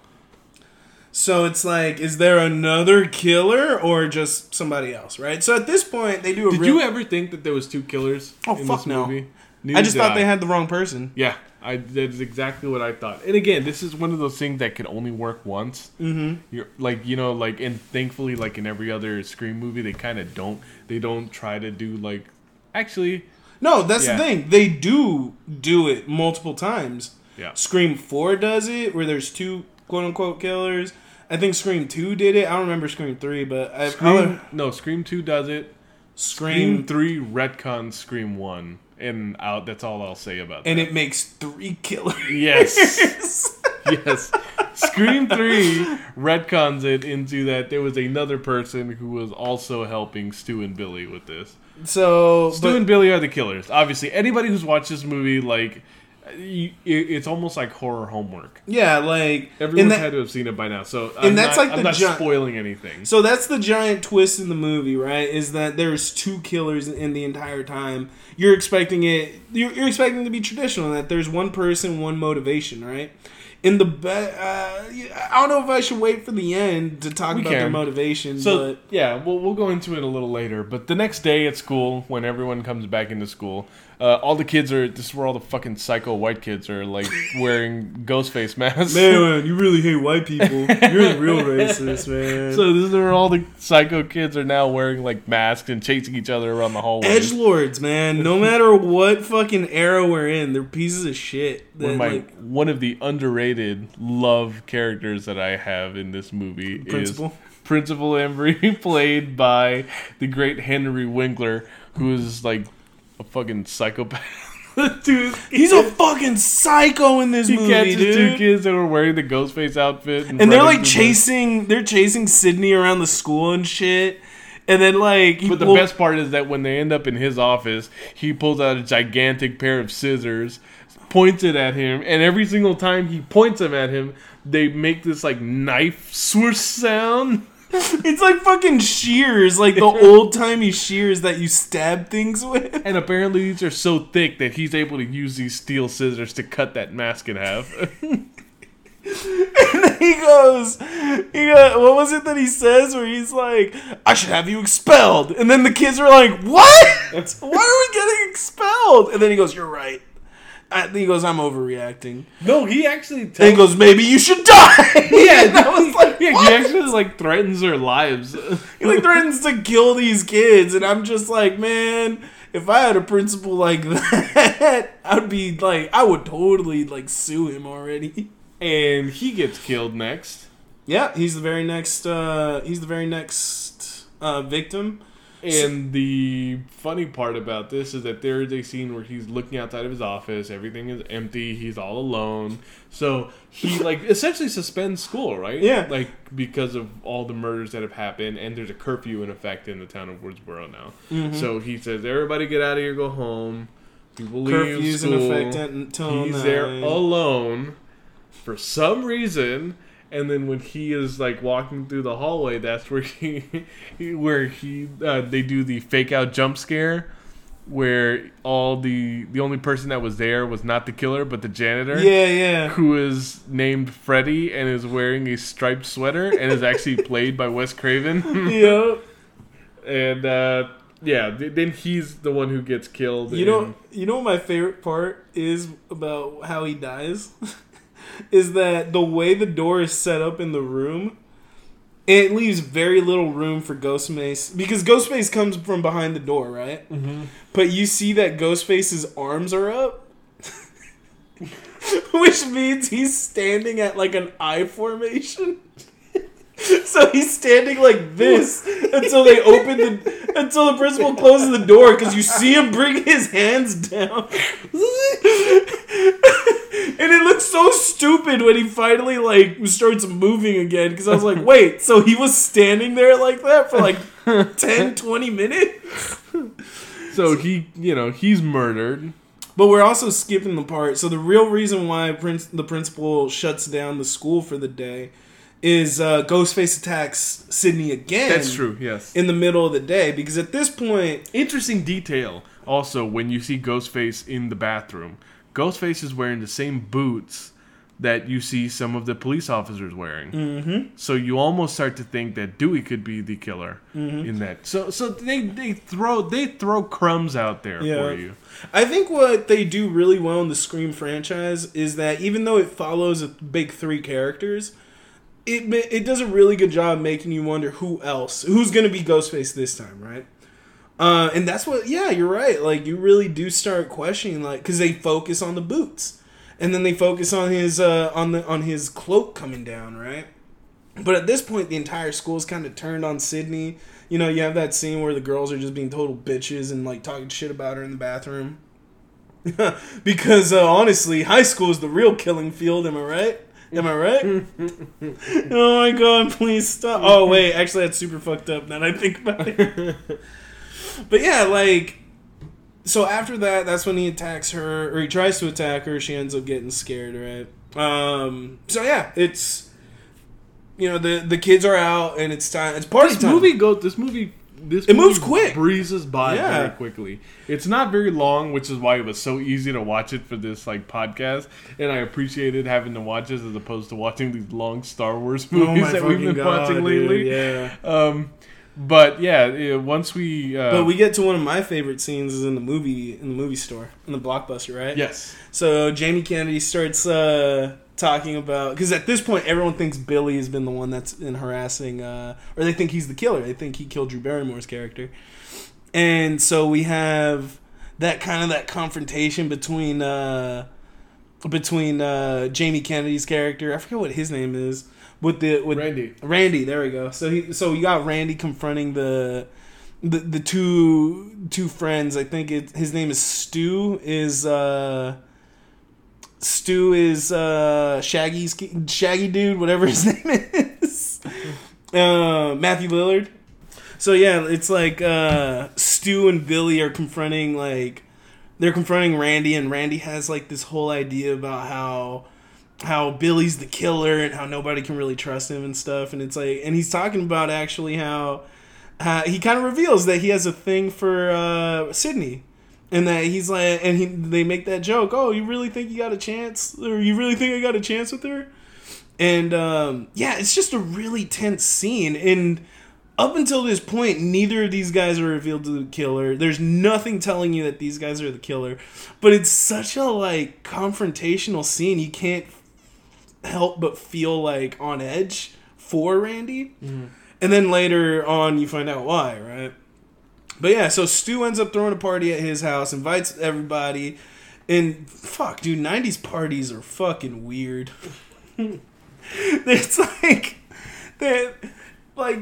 Speaker 2: So it's like, is there another killer or just somebody else, right? So at this point, they do a
Speaker 1: Did
Speaker 2: real-
Speaker 1: you ever think that there was two killers
Speaker 2: Oh,
Speaker 1: in
Speaker 2: fuck
Speaker 1: this
Speaker 2: no.
Speaker 1: movie? Neither
Speaker 2: I just thought
Speaker 1: I.
Speaker 2: they had the wrong person.
Speaker 1: Yeah, I that's exactly what I thought. And again, this is one of those things that can only work once.
Speaker 2: Mm-hmm.
Speaker 1: You're like you know like and thankfully like in every other Scream movie they kind of don't they don't try to do like actually
Speaker 2: No, that's
Speaker 1: Yeah.
Speaker 2: the thing. They do do it multiple times.
Speaker 1: yeah
Speaker 2: Scream Four does it, where there's two quote unquote killers. I think Scream Two did it. I don't remember Scream Three, but I,
Speaker 1: Scream no Scream two does it. Scream
Speaker 2: Scream,
Speaker 1: three retcons Scream one and out. That's all I'll say about
Speaker 2: and
Speaker 1: that.
Speaker 2: And it makes three killers.
Speaker 1: Yes. (laughs) yes. Scream 3 retcons it into that there was another person who was also helping Stu and Billy with this.
Speaker 2: So,
Speaker 1: Stu
Speaker 2: but,
Speaker 1: and Billy are the killers. Obviously, anybody who's watched this movie, like, you, it's almost like horror homework.
Speaker 2: yeah, like
Speaker 1: Everyone's
Speaker 2: that-
Speaker 1: had to have seen it by now, so I'm
Speaker 2: that's
Speaker 1: not,
Speaker 2: like
Speaker 1: I'm not
Speaker 2: gi-
Speaker 1: spoiling anything.
Speaker 2: So that's the giant twist in the movie, right? Is that there's two killers in the entire time. You're expecting it. You're, you're expecting it to be traditional. That there's one person, one motivation, right? In the be- uh, I don't know if I should wait for the end to talk
Speaker 1: We
Speaker 2: about their
Speaker 1: can.
Speaker 2: motivation,
Speaker 1: So
Speaker 2: but
Speaker 1: yeah, we'll we'll go into it a little later. But the next day at school, when everyone comes back into school, uh, all the kids are. This is where all the fucking psycho white kids are like (laughs) wearing ghost face masks.
Speaker 2: man, you really hate white people. You're the real (laughs) racist, man.
Speaker 1: So this is where all the psycho kids are now wearing like masks and chasing each other around the hallway.
Speaker 2: Edge lords, man. No matter what fucking era we're in, they're pieces of shit.
Speaker 1: one of my
Speaker 2: like,
Speaker 1: one of the underrated love characters that I have in this movie
Speaker 2: Principal?
Speaker 1: is Principal Himbry, (laughs) played by the great Henry Winkler, who is like a fucking psychopath. (laughs) Dude,
Speaker 2: he's a fucking psycho in this
Speaker 1: he
Speaker 2: movie,
Speaker 1: catches
Speaker 2: dude.
Speaker 1: two kids that were wearing the Ghostface outfit,
Speaker 2: and they're like chasing they're chasing Sidney around the school and shit. And then like
Speaker 1: But the
Speaker 2: pull-
Speaker 1: best part is that when they end up in his office, he pulls out a gigantic pair of scissors, points it at him, and every single time he points them at him, they make this like knife swoosh sound. (laughs) (laughs)
Speaker 2: it's like fucking shears, like the (laughs) old timey shears that you stab things with.
Speaker 1: And apparently these are so thick that he's able to use these steel scissors to cut that mask in half. (laughs)
Speaker 2: And he goes, he go, what was it that he says where he's like, I should have you expelled. And then the kids are like, what? Why are we getting expelled? And then he goes, you're right. I, he goes, I'm overreacting.
Speaker 1: no, he actually
Speaker 2: And he goes, maybe you should die.
Speaker 1: Yeah,
Speaker 2: that was like?
Speaker 1: He actually like threatens their lives. (laughs)
Speaker 2: He like threatens to kill these kids, and I'm just like, man, if I had a principal like (laughs) that, I'd be like, I would totally like sue him already.
Speaker 1: and he gets killed next.
Speaker 2: Yeah, he's the very next. uh He's the very next uh victim.
Speaker 1: And the funny part about this is that there is a scene where he's looking outside of his office. Everything is empty. He's all alone. So he like essentially suspends school, right?
Speaker 2: Yeah.
Speaker 1: Like because of all the murders that have happened, and there's a curfew in effect in the town of Woodsboro now.
Speaker 2: Mm-hmm.
Speaker 1: So he says, "Everybody get out of here. Go home. People leave
Speaker 2: Curfews in
Speaker 1: school."
Speaker 2: effect until
Speaker 1: He's there alone for some reason. And then when he is like walking through the hallway, that's where (laughs) he, he- where he, uh, they do the fake out jump scare, where all the the only person that was there was not the killer but the janitor,
Speaker 2: Yeah, yeah.
Speaker 1: who is named Freddy and is wearing a striped sweater and is actually (laughs) played by Wes Craven,
Speaker 2: yeah. (laughs)
Speaker 1: and uh, yeah, th- then he's the one who gets killed.
Speaker 2: You know,
Speaker 1: and-
Speaker 2: you know what my favorite part is about how he dies, (laughs) is that the way the door is set up in the room, it leaves very little room for Ghostface because Ghostface comes from behind the door, right?
Speaker 1: Mm-hmm.
Speaker 2: But you see that Ghostface's arms are up. (laughs) Which means he's standing at like an I formation. (laughs) So he's standing like this (laughs) until they open the until the principal closes the door because you see him bring his hands down. (laughs) and it looks so stupid when he finally like starts moving again because I was like, wait, so he was standing there like that for like 10, 20 minutes?
Speaker 1: so he, you know, he's murdered.
Speaker 2: But we're also skipping the part. So the real reason why prince, the principal shuts down the school for the day is uh, Ghostface attacks Sidney again.
Speaker 1: That's true. Yes.
Speaker 2: In the middle of the day, because at this point,
Speaker 1: Interesting detail also when you see Ghostface in the bathroom. Ghostface is wearing the same boots that you see some of the police officers wearing.
Speaker 2: Mm-hmm.
Speaker 1: So you almost start to think that Dewey could be the killer
Speaker 2: Mm-hmm.
Speaker 1: in that. So so they they throw they throw crumbs out there
Speaker 2: Yeah.
Speaker 1: for you.
Speaker 2: I think what they do really well in the Scream franchise is that even though it follows a big three characters, it it does a really good job making you wonder who else, who's going to be Ghostface this time, right? Uh, and that's what, yeah, you're right. Like you really do start questioning, like, because they focus on the boots, and then they focus on his uh, on the on his cloak coming down, right? But at this point, the entire school's kind of turned on Sidney. You know, you have that scene where the girls are just being total bitches and like talking shit about her in the bathroom. (laughs) because uh, honestly, high school is the real killing field. Am I right? Am I right? (laughs) oh my god! Please stop. Oh wait, actually, that's super fucked up. Now that I think about it. (laughs) but yeah, like. So after that, that's when he attacks her, or he tries to attack her. She ends up getting scared, right? Um. So yeah, it's you know the the kids are out and it's time. It's party
Speaker 1: This
Speaker 2: time.
Speaker 1: This movie goes. This movie. This
Speaker 2: It moves quick.
Speaker 1: breezes by
Speaker 2: Yeah.
Speaker 1: very quickly. It's not very long, which is why it was so easy to watch it for this like podcast. And I appreciated having to watch this as opposed to watching these long Star Wars
Speaker 2: Oh
Speaker 1: movies
Speaker 2: my (laughs)
Speaker 1: that we've been
Speaker 2: god,
Speaker 1: watching
Speaker 2: dude,
Speaker 1: lately.
Speaker 2: Yeah.
Speaker 1: Um, but yeah, yeah, once we. Uh,
Speaker 2: But we get to one of my favorite scenes is in the movie in the movie store in the blockbuster, right?
Speaker 1: yes.
Speaker 2: So Jamie Kennedy starts uh, talking about because at this point everyone thinks Billy has been the one that's been harassing, uh, or they think he's the killer. They think he killed Drew Barrymore's character, and so we have that kind of that confrontation between uh, between uh, Jamie Kennedy's character. I forget what his name is. With the with
Speaker 1: Randy.
Speaker 2: Randy, there we go. So he so you got Randy confronting the the the two two friends. I think it his name is Stu is uh Stu is uh Shaggy's Shaggy dude, whatever (laughs) his name is. Uh Matthew Lillard. So yeah, it's like uh Stu and Billy are confronting like they're confronting Randy and Randy has like this whole idea about how how Billy's the killer and how nobody can really trust him and stuff and it's like and he's talking about actually how uh, he kind of reveals that he has a thing for uh, Sidney and that he's like and he they make that joke oh you really think you got a chance or you really think I got a chance with her? And um, yeah it's just a really tense scene. And up until this point neither of these guys are revealed to the killer. There's nothing telling you that these guys are the killer. But it's such a like confrontational scene. You can't help but feel like on edge for Randy. And then later on, you find out why, right? But yeah, so Stu ends up throwing a party at his house, invites everybody, and fuck, dude, '90s parties are fucking weird. (laughs) it's like that, like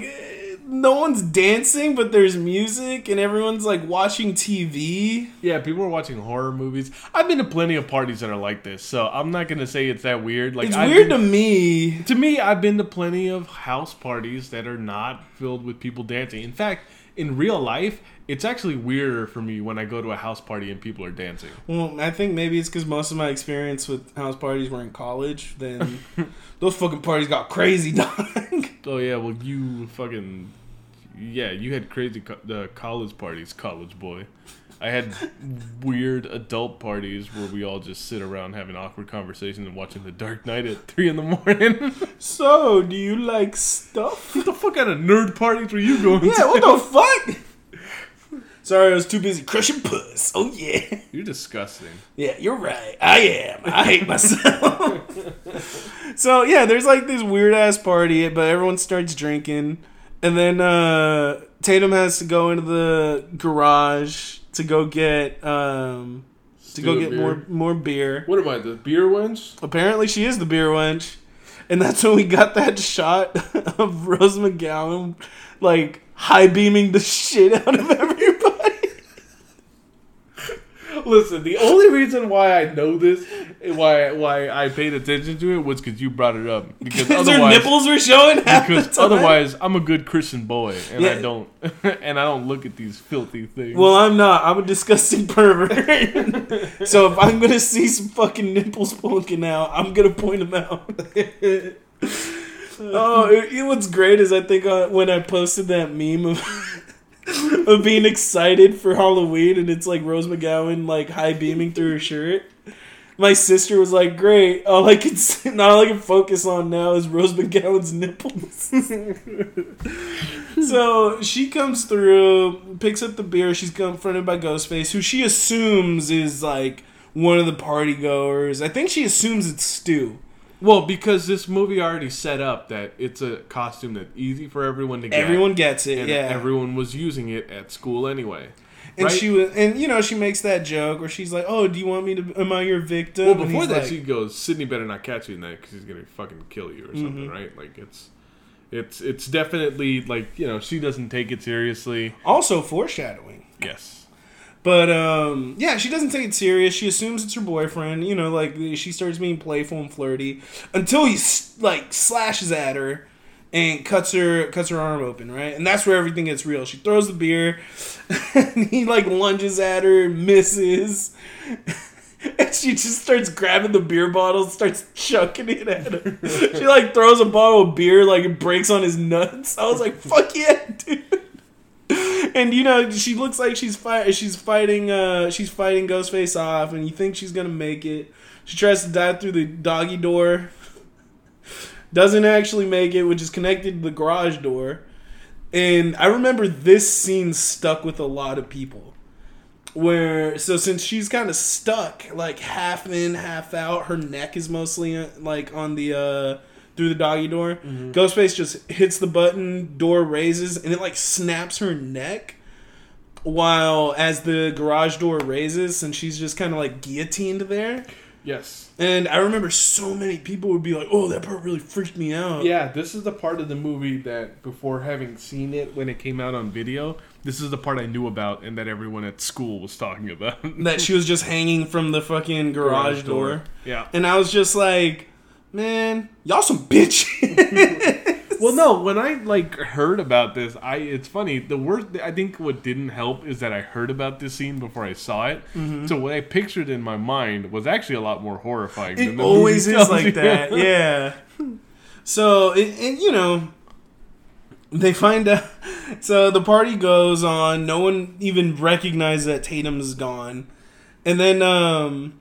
Speaker 2: no one's dancing, but there's music, and everyone's like watching TV.
Speaker 1: Yeah, people are watching horror movies. I've been to plenty of parties that are like this, so I'm not gonna say it's that weird. Like
Speaker 2: It's
Speaker 1: I've
Speaker 2: weird
Speaker 1: been-
Speaker 2: to me.
Speaker 1: To me, I've been to plenty of house parties that are not filled with people dancing. In fact, in real life, it's actually weirder for me when I go to a house party and people are dancing.
Speaker 2: Well, I think maybe it's because most of my experience with house parties were in college. Then (laughs) those fucking parties got crazy, (laughs) dog.
Speaker 1: Oh yeah, well you fucking yeah, you had crazy co- the college parties, college boy. I had weird adult parties where we all just sit around having awkward conversations and watching The Dark Knight at three in the morning. (laughs)
Speaker 2: so, do you like stuff?
Speaker 1: what the fuck kind of nerd parties were you going
Speaker 2: Yeah,
Speaker 1: to?
Speaker 2: what the (laughs) fuck? Sorry, I was too busy crushing puss. Oh yeah,
Speaker 1: You're disgusting.
Speaker 2: yeah, you're right. I am. I hate myself. (laughs) so yeah, there's like this weird ass party, but everyone starts drinking, and then uh, Tatum has to go into the garage to go get um, to go get
Speaker 1: beer.
Speaker 2: more more beer.
Speaker 1: What am I, the beer wench?
Speaker 2: Apparently, she is the beer wench, and that's when we got that shot (laughs) of Rose McGowan, like high beaming the shit out of everybody.
Speaker 1: Listen, the only reason why I know this, why why I paid attention to it, was because you brought it up. Because (laughs)
Speaker 2: Because her
Speaker 1: otherwise,
Speaker 2: nipples were showing
Speaker 1: because otherwise, I'm a good Christian boy, and I don't, (laughs) and I don't look at these filthy things.
Speaker 2: Well, I'm not. I'm a disgusting pervert. (laughs) so if I'm gonna see some fucking nipples poking out, I'm gonna point them out. oh, it, it- what's great is I think uh, when I posted that meme of (laughs) of being excited for Halloween, and it's like Rose McGowan like high beaming through her shirt. My sister was like, "Great! All I can see, not (laughs) all I can focus on now is Rose McGowan's nipples." (laughs) so she comes through, picks up the beer. She's confronted by Ghostface, who she assumes is like one of the party goers. I think she assumes it's Stu.
Speaker 1: Well, because this movie already set up that it's a costume that's easy for everyone to get.
Speaker 2: Everyone gets it,
Speaker 1: and
Speaker 2: yeah.
Speaker 1: everyone was using it at school anyway.
Speaker 2: and
Speaker 1: right?
Speaker 2: she was, and you know, she makes that joke where she's like, "Oh, do you want me to? Am I your victim?"
Speaker 1: Well, before that,
Speaker 2: like,
Speaker 1: she goes, "Sidney better not catch you in that because he's gonna fucking kill you or something."
Speaker 2: Mm-hmm.
Speaker 1: Right? Like it's, it's, it's definitely like you know she doesn't take it seriously.
Speaker 2: also foreshadowing.
Speaker 1: Yes.
Speaker 2: But um, yeah, she doesn't take it serious. She assumes it's her boyfriend. You know, like she starts being playful and flirty until he like slashes at her and cuts her cuts her arm open. Right, and that's where everything gets real. She throws the beer, (laughs) and he like lunges at her, misses. (laughs) And she just starts grabbing the beer bottle, starts chucking it at her. she like throws a bottle of beer, like it breaks on his nuts. I was like, "Fuck yeah, dude!" And you know she looks like she's fight she's fighting uh she's fighting Ghostface off and you think she's gonna make it. She tries to dive through the doggy door. Doesn't actually make it, which is connected to the garage door. And I remember this scene stuck with a lot of people. Where so since she's kind of stuck, like half in, half out, her neck is mostly uh, like on the uh through the doggy door. Mm-hmm. Ghostface just hits the button, door raises, and it like snaps her neck. While as the garage door raises, and she's just kind of like guillotined there.
Speaker 1: Yes.
Speaker 2: And I remember so many people would be like, "Oh, that part really freaked me out."
Speaker 1: Yeah, this is the part of the movie that before having seen it when it came out on video, this is the part I knew about and that everyone at school was talking about.
Speaker 2: that she was just hanging from the fucking garage, door.
Speaker 1: Yeah.
Speaker 2: and I was just like, "Man, y'all some bitch." (laughs)
Speaker 1: Well, no, when I like heard about this, I it's funny. The worst I think what didn't help is that I heard about this scene before I saw it. So what I pictured in my mind was actually a lot more horrifying.
Speaker 2: it
Speaker 1: than the
Speaker 2: always
Speaker 1: movie
Speaker 2: is
Speaker 1: tells you.
Speaker 2: like that. (laughs) Yeah. So, it, and you know, they find out. (laughs) So the party goes on. No one even recognizes that Tatum's gone, and then um,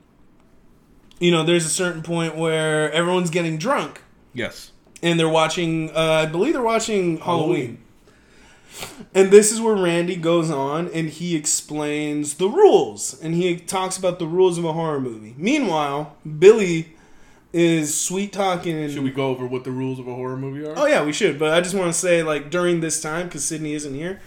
Speaker 2: you know, there's a certain point where everyone's getting drunk.
Speaker 1: yes.
Speaker 2: and they're watching uh, i believe they're watching halloween and this is where randy goes on and he explains the rules and he talks about the rules of a horror movie meanwhile billy is sweet talking
Speaker 1: Should we go over what the rules of a horror movie are?
Speaker 2: oh yeah we should but i just want to say like during this time because sidney isn't here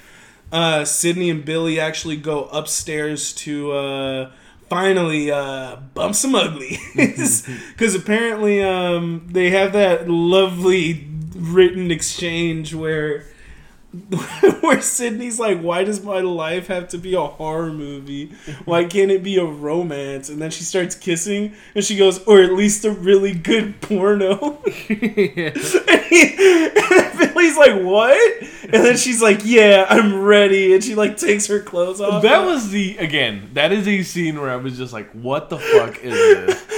Speaker 2: uh, sidney and billy actually go upstairs to uh, finally uh, bump some ugly because (laughs) (laughs) apparently um, they have that lovely written exchange where (laughs) where Sidney's like, "Why does my life have to be a horror movie? Why can't it be a romance?" And then she starts kissing, and she goes, "Or at least a really good porno." (laughs) and, he, and Billy's like, "What?" And then she's like, "Yeah, I'm ready." And she like takes her clothes off.
Speaker 1: That was the again. That is a scene where I was just like, "What the fuck is this?" (laughs)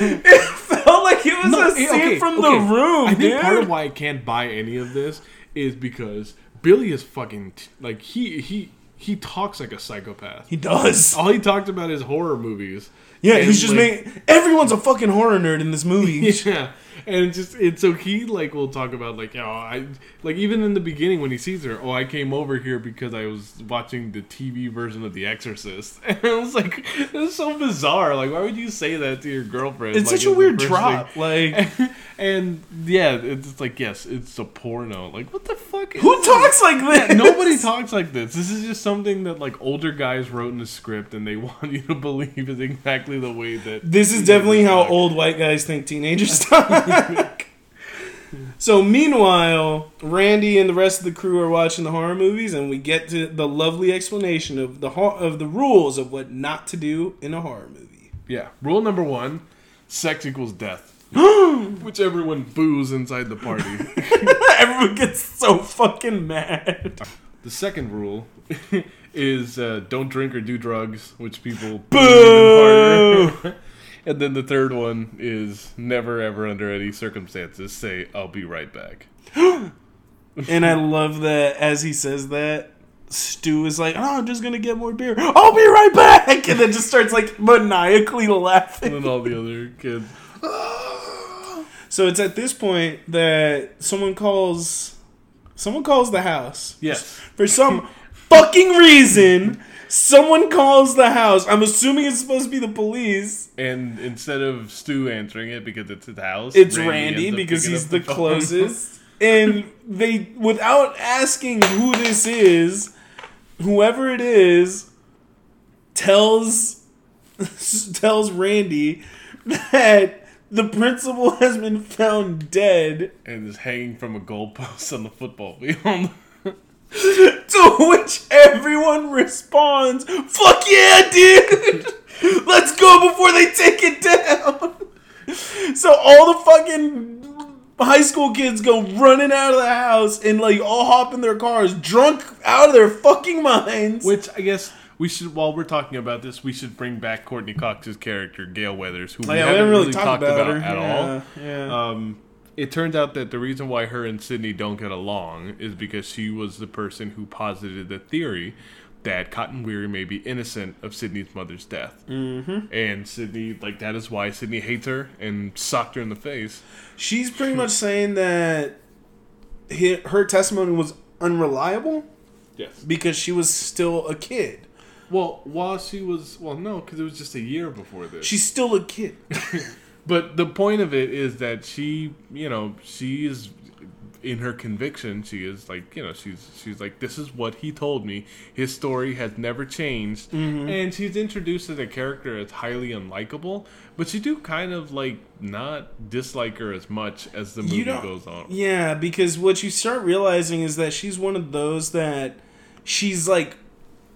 Speaker 2: it felt like it was
Speaker 1: No,
Speaker 2: a scene
Speaker 1: okay,
Speaker 2: from
Speaker 1: okay.
Speaker 2: the room,
Speaker 1: I think
Speaker 2: dude.
Speaker 1: part of why I can't buy any of this is because Billy is fucking t- like he he he talks like a psychopath.
Speaker 2: he does.
Speaker 1: All he talked about is horror movies.
Speaker 2: Yeah,
Speaker 1: And,
Speaker 2: he's just
Speaker 1: like,
Speaker 2: making. Everyone's a fucking horror nerd in this movie. (laughs)
Speaker 1: Yeah, and it's just and so he like will talk about like oh I like even in the beginning when he sees her oh I came over here because I was watching the TV version of The Exorcist (laughs) and I was like it's so bizarre like why would you say that to your girlfriend
Speaker 2: It's
Speaker 1: Like,
Speaker 2: such a weird drop.
Speaker 1: thing-
Speaker 2: Like, (laughs)
Speaker 1: and yeah it's like yes it's a porno like what the fuck is
Speaker 2: who
Speaker 1: this?
Speaker 2: talks like this?
Speaker 1: Nobody talks like this. This is just something that like older guys wrote in a script, and they (laughs) want you to believe is exactly the way that.
Speaker 2: This is definitely how old white guys think teenagers talk. So, meanwhile, Randy and the rest of the crew are watching the horror movies, and we get to the lovely explanation of the ho- of the rules of what not to do in a horror movie.
Speaker 1: Yeah. Rule number one: sex equals death. (gasps) Which everyone boos inside the party. (laughs) (laughs)
Speaker 2: Everyone gets so fucking mad.
Speaker 1: the second rule (laughs) is uh, don't drink or do drugs, which people boo
Speaker 2: Boo!
Speaker 1: even harder. And then the third one is never ever under any circumstances say I'll be right back. (gasps)
Speaker 2: And I love that as he says that, Stu is like, "Oh, I'm just gonna get more beer. I'll be right back," (laughs) and then just starts like maniacally laughing.
Speaker 1: And then all the other kids. (gasps)
Speaker 2: So it's at this point that someone calls, someone calls the house.
Speaker 1: Yes.
Speaker 2: For some fucking reason, someone calls the house. I'm assuming it's supposed to be the police.
Speaker 1: And instead of Stu answering it because it's his house,
Speaker 2: It's
Speaker 1: Randy
Speaker 2: Randy, because he's
Speaker 1: up
Speaker 2: the closest. (laughs) and they, without asking who this is, whoever it is, tells (laughs) tells Randy that the principal has been found dead.
Speaker 1: and is hanging from a goalpost on the football field. (laughs) (laughs)
Speaker 2: To which everyone responds, "Fuck yeah, dude! (laughs) Let's go before they take it down." (laughs) So all the fucking high school kids go running out of the house and like all hop in their cars, drunk out of their fucking minds.
Speaker 1: Which I guess we should, while we're talking about this, we should bring back Courteney Cox's character, Gale Weathers, who we
Speaker 2: yeah,
Speaker 1: haven't really talked about, at all.
Speaker 2: Yeah.
Speaker 1: Um, it turns out that the reason why her and Sidney don't get along is because she was the person who posited the theory that Cotton Weary may be innocent of Sidney's mother's death. Mm-hmm. And Sidney, like, that is why Sidney hates her and socked her in the face.
Speaker 2: She's pretty much saying that her testimony was unreliable
Speaker 1: Yes.
Speaker 2: because she was still a kid.
Speaker 1: Well, while she was, well, no, because it was just a year before this.
Speaker 2: She's still a kid. (laughs)
Speaker 1: But the point of it is that she, you know, she is in her conviction. She is like, you know, she's she's like, this is what he told me. His story has never changed, mm-hmm. and she's introduced as a character that's highly unlikable. But you do kind of like not dislike her as much as the movie goes on.
Speaker 2: Yeah, because what you start realizing is that she's one of those that she's like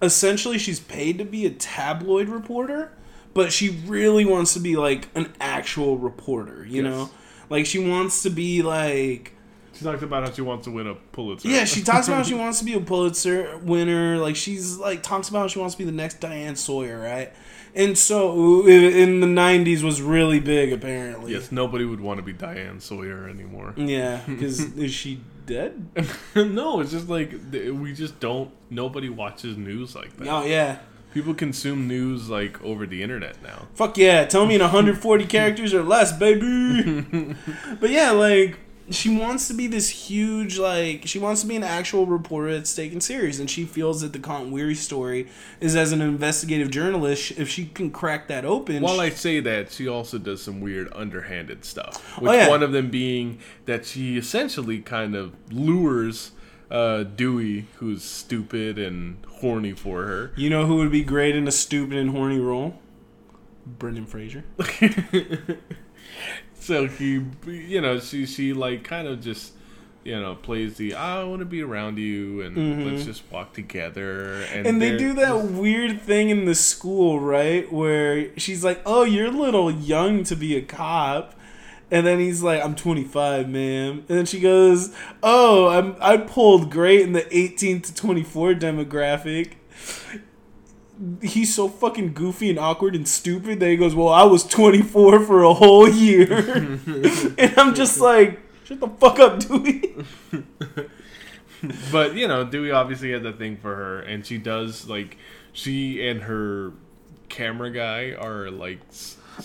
Speaker 2: essentially she's paid to be a tabloid reporter, but she really wants to be like an actual reporter, you
Speaker 1: Yes.
Speaker 2: know? Like she wants to be like
Speaker 1: She talks about how she wants to win a Pulitzer.
Speaker 2: yeah, she talks about how she (laughs) wants to be a Pulitzer winner. Like she's like talks about how she wants to be the next Diane Sawyer, right? And so in in the '90s was really big, apparently.
Speaker 1: Yes, nobody would want to be Diane Sawyer anymore.
Speaker 2: Yeah, (laughs) because is she dead? (laughs)
Speaker 1: no, it's just like we just don't. Nobody watches news like that.
Speaker 2: Oh yeah.
Speaker 1: People consume news like over the internet now.
Speaker 2: Fuck yeah, tell me in 140 (laughs) characters or less, baby. (laughs) but yeah, like she wants to be this huge, like she wants to be an actual reporter that's taken serious, and she feels that the Cotton Weary story is as an investigative journalist. If she can crack that open,
Speaker 1: While
Speaker 2: she-
Speaker 1: I say that, she also does some weird underhanded stuff. Which
Speaker 2: Oh, yeah.
Speaker 1: one of them being that she essentially kind of lures uh, Dewey, who's stupid and horny for her.
Speaker 2: you know who would be great in a stupid and horny role? Brendan Fraser. (laughs)
Speaker 1: So he, you know, she she like kind of just. You know, plays the I want to be around you and let's just walk together. And,
Speaker 2: Mm-hmm. And they do that weird thing in the school, right? Where she's like, "Oh, you're a little young to be a cop," and then he's like, "I'm 25, ma'am." And then she goes, "Oh, I'm I pulled great in the 18 to 24 demographic." He's so fucking goofy and awkward and stupid that he goes, "Well, I was 24 for a whole year," (laughs) and I'm just like, "Shut the fuck up, Dewey." (laughs)
Speaker 1: But you know, Dewey obviously has a thing for her, and she does like she and her camera guy are like.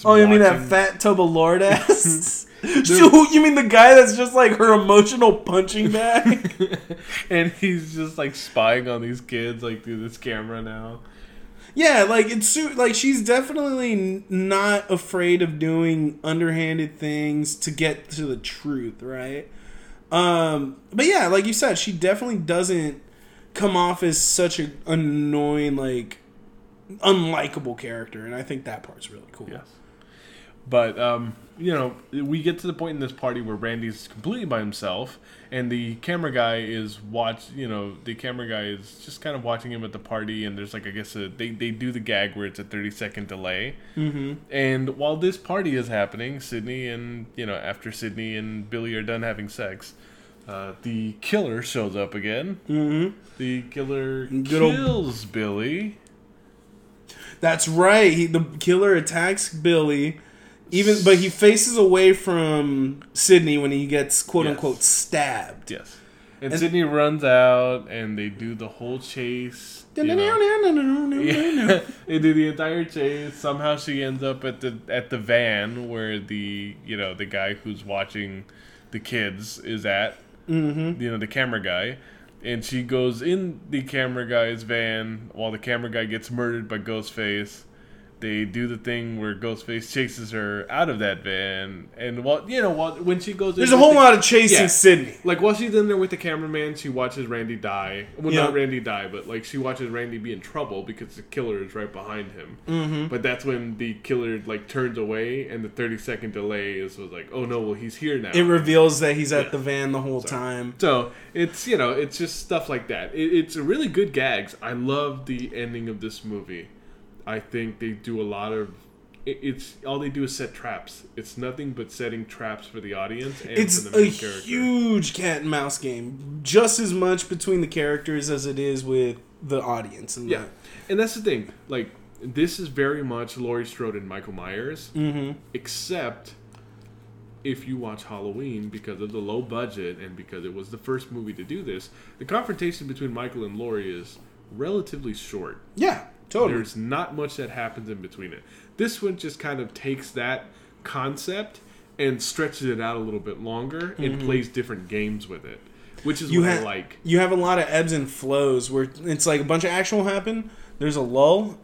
Speaker 2: Oh, you mean that fat tub Lord ass? you mean the guy that's just like her emotional punching bag? (laughs)
Speaker 1: and he's just like spying on these kids like through this camera now.
Speaker 2: yeah, like it's like she's definitely not afraid of doing underhanded things to get to the truth, right? Um, but yeah, like you said, she definitely doesn't come off as such an annoying, like unlikable character, and I think that part's really cool.
Speaker 1: Yes. But um, you know, we get to the point in this party where Randy's completely by himself, and the camera guy is watch. You know, the camera guy is just kind of watching him at the party, and there's like I guess a, they they do the gag where it's a thirty second delay. Mm-hmm. And while this party is happening, Sidney and you know after Sidney and Billy are done having sex. Uh, the killer shows up again.
Speaker 2: Mm-hmm.
Speaker 1: The killer
Speaker 2: Good old-
Speaker 1: kills Billy.
Speaker 2: That's right. He the killer attacks Billy, even but he faces away from Sidney when he gets quote
Speaker 1: Yes.
Speaker 2: unquote stabbed.
Speaker 1: Yes. And,
Speaker 2: And-
Speaker 1: Sidney runs out, and they do the whole chase. you know. Yeah, (laughs) they do the entire chase. Somehow she ends up at the at the van where the you know the guy who's watching the kids is at. Mm-hmm. You know the camera guy, and she goes in the camera guy's van while the camera guy gets murdered by Ghostface. They do the thing where Ghostface chases her out of that van, and while you know while when she goes, in
Speaker 2: There's a whole
Speaker 1: the-
Speaker 2: lot of chasing
Speaker 1: Yeah.
Speaker 2: Sidney.
Speaker 1: like while she's in there with the cameraman, she watches Randy die. Well,
Speaker 2: Yeah.
Speaker 1: not Randy die, but like she watches Randy be in trouble because the killer is right behind him. Mm-hmm. But that's when the killer like turns away, and the thirty second delay is was like, oh no, well he's here now.
Speaker 2: It reveals that he's at
Speaker 1: Yeah.
Speaker 2: the van the whole time.
Speaker 1: so it's you know it's just stuff like that. It, it's a really good gags. I love the ending of this movie. I think they do a lot of. It's all they do is set traps. It's nothing but setting traps for the audience and
Speaker 2: It's
Speaker 1: for the
Speaker 2: a
Speaker 1: main character.
Speaker 2: huge cat and mouse game, just as much between the characters as it is with the audience. And
Speaker 1: Yeah, and that's the thing. Like, this is very much Laurie Strode and Michael Myers,
Speaker 2: Mm-hmm.
Speaker 1: except if you watch Halloween because of the low budget and because it was the first movie to do this. The confrontation between Michael and Laurie is relatively short.
Speaker 2: Yeah, totally.
Speaker 1: There's not much that happens in between it. This one just kind of takes that concept and stretches it out a little bit longer and plays different games with it, which is
Speaker 2: Mm-hmm. you
Speaker 1: what
Speaker 2: have
Speaker 1: I like.
Speaker 2: you have a lot of ebbs and flows where it's like a bunch of action will happen. There's a lull,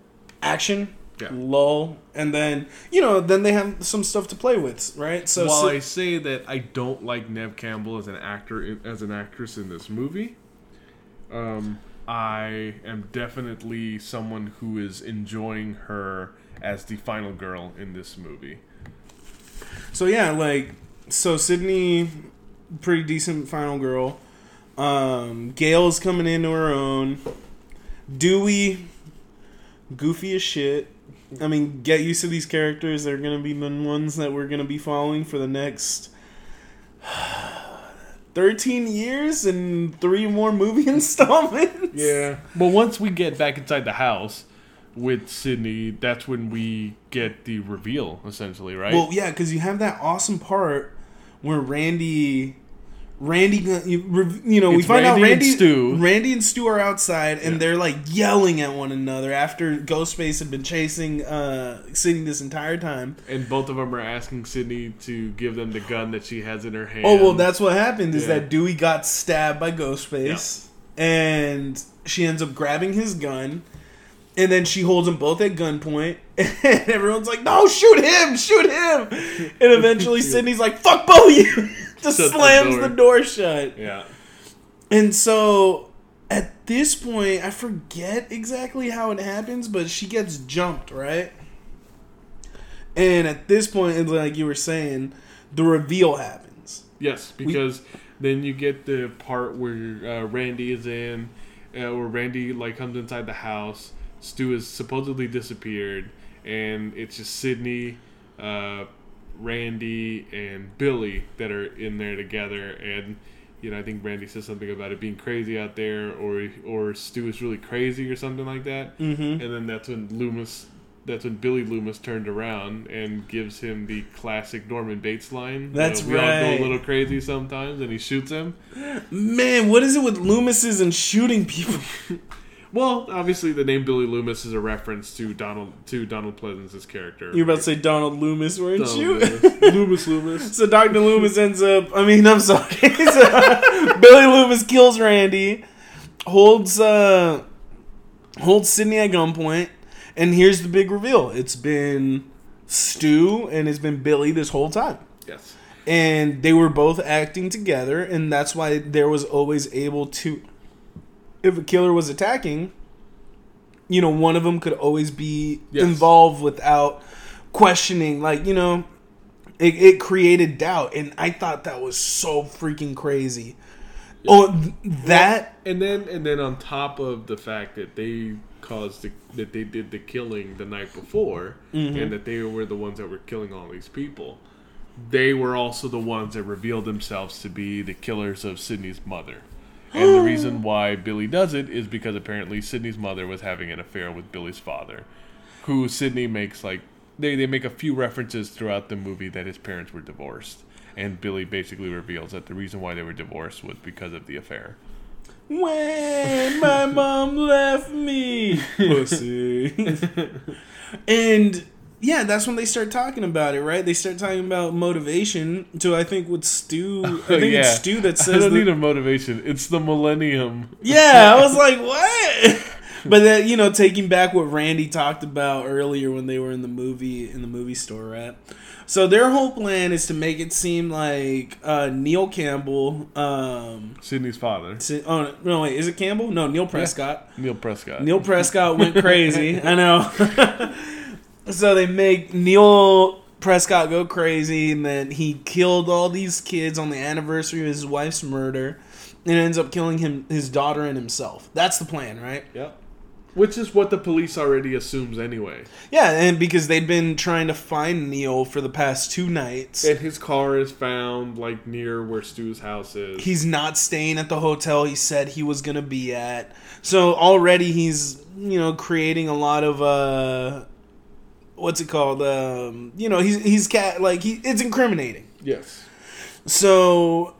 Speaker 2: action,
Speaker 1: Yeah.
Speaker 2: lull, and then you know then they have some stuff to play with, right? So
Speaker 1: While
Speaker 2: so-
Speaker 1: I say that I don't like Neve Campbell as an actor as an actress in this movie, um, I am definitely someone who is enjoying her as the final girl in this movie.
Speaker 2: So yeah, like so Sidney, pretty decent final girl. Um, Gale's coming into her own. Dewey, goofy as shit. I mean, get used to these characters. They're gonna be the ones that we're gonna be following for the next thirteen years and three more movie (laughs) installments. Yeah.
Speaker 1: But once we get back inside the house with Sidney, that's when we get the reveal, essentially, right?
Speaker 2: Well, yeah, because you have that awesome part where Randy, Randy, you, know, we
Speaker 1: It's
Speaker 2: find out
Speaker 1: Randy and
Speaker 2: Randy,
Speaker 1: Stu.
Speaker 2: Randy and Stu are outside, and
Speaker 1: Yeah.
Speaker 2: they're like yelling at one another after Ghostface had been chasing uh, Sidney this entire time.
Speaker 1: and both of them are asking Sidney to give them the gun that she has in her hand.
Speaker 2: Oh well, that's what happened. Is
Speaker 1: Yeah.
Speaker 2: that Dewey got stabbed by Ghostface, and she ends up grabbing his gun. And then she holds them both at gunpoint, (laughs) and everyone's like, "No, shoot him! Shoot him!" And eventually, (laughs) Sidney's like, "Fuck both of you!" (laughs) Just
Speaker 1: Shuts the
Speaker 2: slams
Speaker 1: door.
Speaker 2: the door shut.
Speaker 1: yeah.
Speaker 2: And so, at this point, I forget exactly how it happens, but she gets jumped, right? And at this point, it's like you were saying, the reveal happens.
Speaker 1: Yes, because then you get the part where uh, Randy is in, uh, where Randy like comes inside the house. Stu is supposedly disappeared, and it's just Sidney, uh, Randy, and Billy that are in there together. And you know, I think Randy says something about it being crazy out there, or or Stu is really crazy or something like that.
Speaker 2: Mm-hmm.
Speaker 1: And then that's when Loomis. That's when Billy Loomis turned around and gives him the classic Norman Bates line.
Speaker 2: That's
Speaker 1: we all go a little crazy sometimes, and he shoots him.
Speaker 2: Man, what is it with Loomises and shooting people? (laughs)
Speaker 1: Well, obviously, the name Billy Loomis is a reference to Donald to Donald Pleasence's character.
Speaker 2: You're about to say Donald Loomis, weren't
Speaker 1: Donald
Speaker 2: you?
Speaker 1: Loomis. (laughs) Loomis Loomis.
Speaker 2: so Dr. Loomis ends up, I mean, I'm sorry. (laughs) So, Billy Loomis kills Randy, holds, uh, holds Sidney at gunpoint, and here's the big reveal. It's been Stu and it's been Billy this whole time.
Speaker 1: Yes.
Speaker 2: and they were both acting together and that's why there was always able to if a killer was attacking you know one of them could always be
Speaker 1: Yes.
Speaker 2: involved without questioning like you know it, it created doubt and i thought that was so freaking crazy oh th- that
Speaker 1: And then and then on top of the fact that they caused the, that they did the killing the night before,
Speaker 2: Mm-hmm.
Speaker 1: and that they were the ones that were killing all these people, they were also the ones that revealed themselves to be the killers of Sidney's mother. And the reason (gasps) why Billy does it is because apparently Sidney's mother was having an affair with Billy's father, who Sidney makes like they, they make a few references throughout the movie that his parents were divorced. and Billy basically reveals that the reason why they were divorced was because of the affair.
Speaker 2: When my (laughs) mom left me, (laughs) pussy. and yeah, that's when they start talking about it, right? They start talking about motivation. So I think with Stu, (laughs) I think
Speaker 1: yeah.
Speaker 2: it's Stu that
Speaker 1: I
Speaker 2: says
Speaker 1: don't
Speaker 2: the-
Speaker 1: need a motivation. It's the millennium.
Speaker 2: Yeah, I was (laughs) like, what? (laughs) but then you know, taking back what Randy talked about earlier when they were in the movie in the movie store, right? So their whole plan is to make it seem like uh, Neil Campbell. Um,
Speaker 1: Sidney's father,
Speaker 2: si- oh no, wait, is it Campbell? No, Neil Prescott.
Speaker 1: Neil Prescott.
Speaker 2: Neil Prescott went crazy. I know. So they make Neil Prescott go crazy, and then he killed all these kids on the anniversary of his wife's murder, and ends up killing him, his daughter, and himself. That's the plan, right?
Speaker 1: Yep. Which is what the police already assumes anyway.
Speaker 2: Yeah, and because they'd been trying to find Neil for the past two nights.
Speaker 1: And his car is found like near where Stu's house is.
Speaker 2: He's not staying at the hotel he said he was gonna be at. So already he's you know creating a lot of uh, what's it called? Um, you know he's he's cat like he it's incriminating.
Speaker 1: yes.
Speaker 2: So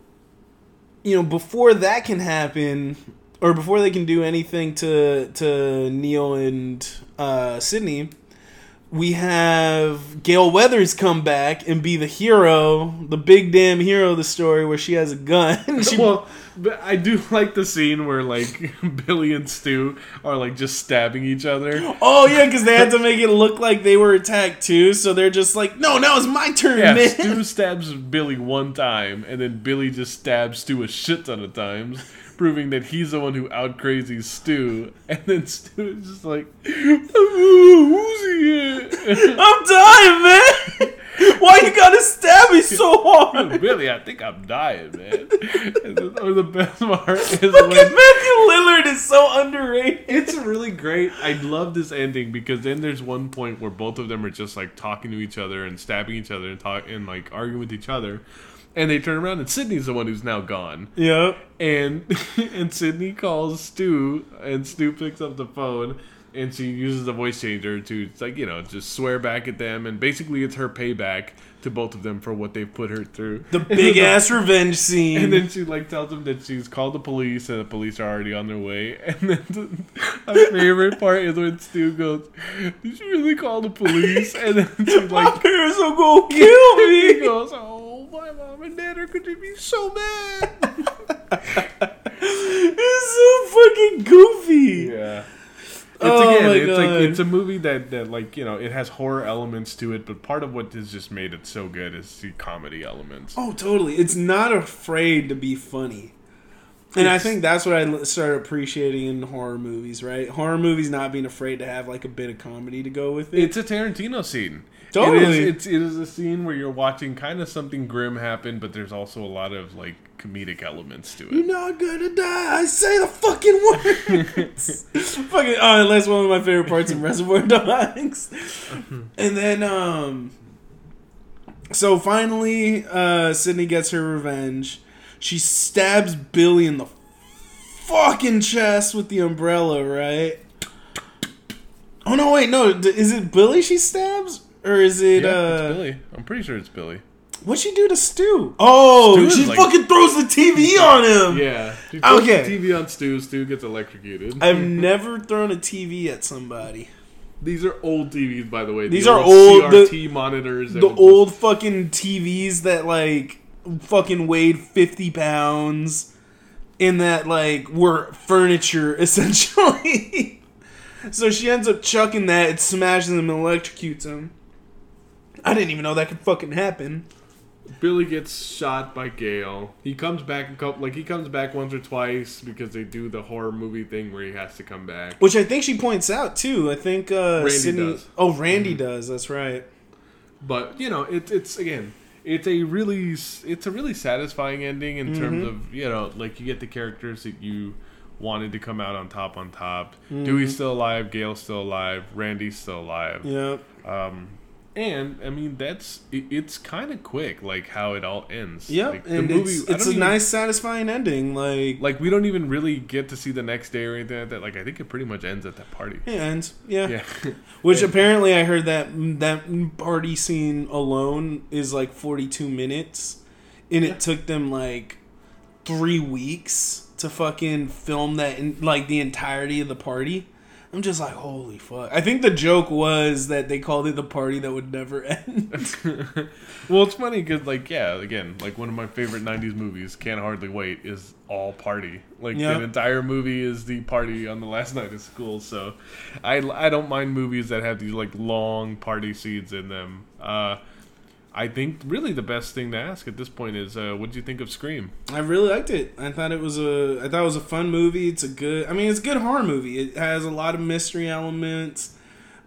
Speaker 2: you know before that can happen, or before they can do anything to to Neil and uh, Sidney. We have Gale Weathers come back and be the hero, the big damn hero of the story, where she has a gun. (laughs) she,
Speaker 1: well, but I do (laughs) like the scene where like (laughs) Billy and Stu are like just stabbing each other.
Speaker 2: Oh yeah, (laughs) because they had to make it look like they were attacked too. So they're just like, no, now it's my turn,
Speaker 1: Yeah,
Speaker 2: man.
Speaker 1: Stu stabs Billy one time, and then Billy just stabs Stu a shit ton of times, proving that he's the one who out crazies Stu. And then Stu is just like, "Who's he?"
Speaker 2: I'm dying, man. Why you gotta stab me so hard? (laughs)
Speaker 1: Really, I think I'm dying, man. Or the best part is
Speaker 2: Look at
Speaker 1: when
Speaker 2: Matthew Lillard is so underrated.
Speaker 1: it's really great. I love this ending because then there's one point where both of them are just like talking to each other and stabbing each other and talk and like arguing with each other. And they turn around and Sidney's the one who's now gone.
Speaker 2: Yep.
Speaker 1: And (laughs) and Sidney calls Stu and Stu picks up the phone and she uses the voice changer to like, you know, just swear back at them and basically it's her payback to both of them for what they've put her through.
Speaker 2: The big (laughs) uh, ass revenge scene.
Speaker 1: And then she like tells them that she's called the police and the police are already on their way. (laughs) And then the, my favorite part is when Stu goes, "Did you really call the police?" And then she's
Speaker 2: my
Speaker 1: like,
Speaker 2: parents will go kill
Speaker 1: he
Speaker 2: me.
Speaker 1: goes, "Oh, my mom and dad are going to be so mad." (laughs) (laughs)
Speaker 2: it's so fucking goofy.
Speaker 1: yeah. It's
Speaker 2: Oh
Speaker 1: again,
Speaker 2: my
Speaker 1: it's like
Speaker 2: God.
Speaker 1: it's a movie that, that like you know it has horror elements to it, but part of what has just made it so good is the comedy elements.
Speaker 2: Oh, totally. It's not afraid to be funny. And I think that's what I started appreciating in horror movies, right? Horror movies not being afraid to have like a bit of comedy to go with it.
Speaker 1: It's a Tarantino scene.
Speaker 2: Totally.
Speaker 1: It is, it's, it is a scene where you're watching kind of something grim happen, but there's also a lot of like comedic elements to it.
Speaker 2: You're not gonna die. I say the fucking (laughs) words. (laughs) fucking. Oh, that's one of my favorite parts in Reservoir Dogs. and then, um, so finally, uh, Sidney gets her revenge. She stabs Billy in the fucking chest with the umbrella, right? Oh no! Wait, no, is it Billy she stabs, or is it?
Speaker 1: Yeah,
Speaker 2: uh,
Speaker 1: it's Billy. I'm pretty sure it's Billy.
Speaker 2: What'd she do to Stu? Oh,
Speaker 1: Stu
Speaker 2: she
Speaker 1: like-
Speaker 2: fucking throws the TV on him.
Speaker 1: Yeah. She puts
Speaker 2: Okay.
Speaker 1: the TV on Stu. Stu gets electrocuted.
Speaker 2: I've (laughs) never thrown a TV at somebody.
Speaker 1: These are old TVs, by the way.
Speaker 2: These
Speaker 1: The
Speaker 2: are old- the-
Speaker 1: CRT monitors.
Speaker 2: The
Speaker 1: would just-
Speaker 2: old fucking TVs that like fucking weighed fifty pounds, in that like were furniture (laughs) essentially. so she ends up chucking that, it smashes him and electrocutes him. I didn't even know that could fucking happen.
Speaker 1: Billy gets shot by Gale. He comes back a couple, like he comes back once or twice because they do the horror movie thing where he has to come back.
Speaker 2: Which I think she points out too. I think uh,
Speaker 1: Randy
Speaker 2: Sidney.
Speaker 1: does.
Speaker 2: Oh, Randy does. That's right.
Speaker 1: But you know, it's it's again, it's a really it's a really satisfying ending in terms of you know, like you get the characters that you wanted to come out on top on top. Dewey's still alive, Gale's still alive, Randy's still alive.
Speaker 2: Yeah.
Speaker 1: Um, and I mean that's it, it's kind of quick, like how it all ends.
Speaker 2: Yep.
Speaker 1: like,
Speaker 2: and it's,
Speaker 1: I
Speaker 2: it's
Speaker 1: don't
Speaker 2: a
Speaker 1: even-
Speaker 2: nice, satisfying ending. Like,
Speaker 1: Like we don't even really get to see the next day or anything like that. Like I think it pretty much ends at that party.
Speaker 2: It ends, yeah.
Speaker 1: Yeah. (laughs)
Speaker 2: Which
Speaker 1: Yeah.
Speaker 2: apparently I heard that mm, that party scene alone is like 42 minutes. and it took them like three weeks to fucking film that in like the entirety of the party. I'm just like, holy fuck. I think the joke was that they called it the party that would never (laughs) end. (laughs)
Speaker 1: well, it's funny because, like, yeah, again, like one of my favorite '90s movies, "Can't Hardly Wait," is all party. Like
Speaker 2: Yeah.
Speaker 1: the entire movie is the party on the last (laughs) night of school. So, I I don't mind movies that have these like long party scenes in them. Uh, I think really the best thing to ask at this point is, uh, what do you think of Scream?
Speaker 2: I really liked it. I thought it was a I thought it was a fun movie. It's a good I mean it's a good horror movie. It has a lot of mystery elements.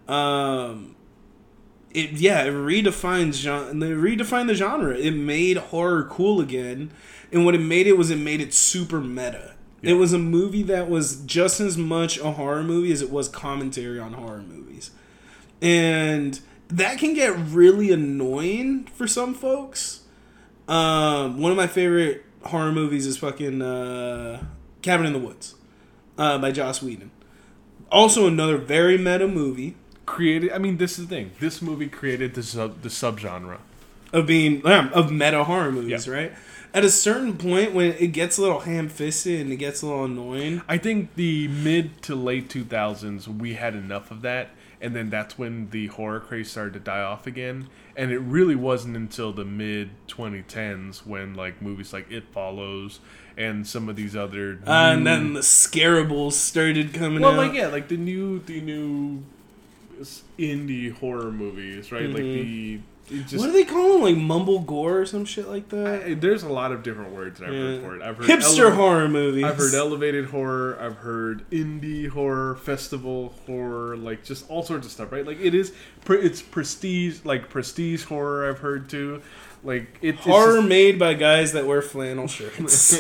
Speaker 2: Um it yeah, it redefines genre it redefined the genre. It made horror cool again. And what it made it was it made it super meta.
Speaker 1: Yeah.
Speaker 2: It was a movie that was just as much a horror movie as it was commentary on horror movies. And that can get really annoying for some folks. Um, one of my favorite horror movies is fucking uh, Cabin in the Woods uh, by Joss Whedon. Also, another very meta movie
Speaker 1: Created. I mean, this is the thing. This movie created the sub the subgenre.
Speaker 2: of being of meta horror movies, right? At a certain point, when it gets a little ham fisted and it gets a little annoying,
Speaker 1: I think the mid to late 2000s, we had enough of that. And then that's when the horror craze started to die off again. And it really wasn't until the mid 2010s when, like, movies like It Follows and some of these other.
Speaker 2: uh, and then the Scarables started coming
Speaker 1: Well,
Speaker 2: out.
Speaker 1: like, yeah, like the new, the new indie horror movies, right? Like the. Just,
Speaker 2: what do they call them? Like mumble gore or some shit like that.
Speaker 1: I- there's a lot of different words that I've heard
Speaker 2: Yeah.
Speaker 1: for it. I've heard
Speaker 2: Hipster
Speaker 1: ele-
Speaker 2: horror movies.
Speaker 1: I've heard elevated horror. I've heard indie horror, festival horror, like just all sorts of stuff, right? Like it is, it's prestige, like prestige horror. I've heard too, like it, it's
Speaker 2: horror
Speaker 1: just-
Speaker 2: made by guys that wear flannel shirts.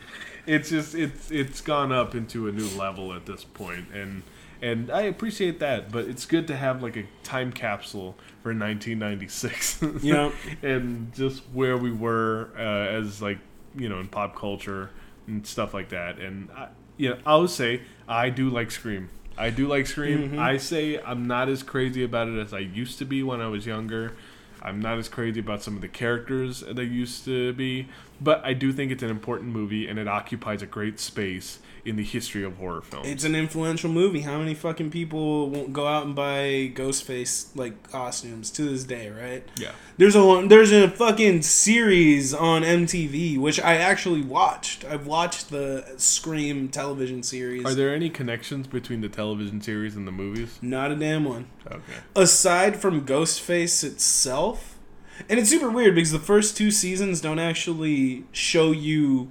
Speaker 2: (laughs)
Speaker 1: it's just it's it's gone up into a new level at this point, and and I appreciate that. But it's good to have like a time capsule for 1996. (laughs)
Speaker 2: Yeah.
Speaker 1: and just where we were uh, as like you know in pop culture and stuff like that. And I, you know, I would say I do like Scream. I do like Scream.
Speaker 2: Mhm.
Speaker 1: I say I'm not as crazy about it as I used to be when I was younger. I'm not as crazy about some of the characters that used to be, but I do think it's an important movie and it occupies a great space in the history of horror films.
Speaker 2: It's an influential movie. How many fucking people won't go out and buy Ghostface like costumes to this day, right?
Speaker 1: yeah.
Speaker 2: There's a there's a fucking series on MTV which I actually watched. I've watched the Scream television series.
Speaker 1: Are there any connections between the television series and the movies?
Speaker 2: Not a damn one.
Speaker 1: Okay.
Speaker 2: Aside from Ghostface itself, and it's super weird because the first two seasons don't actually show you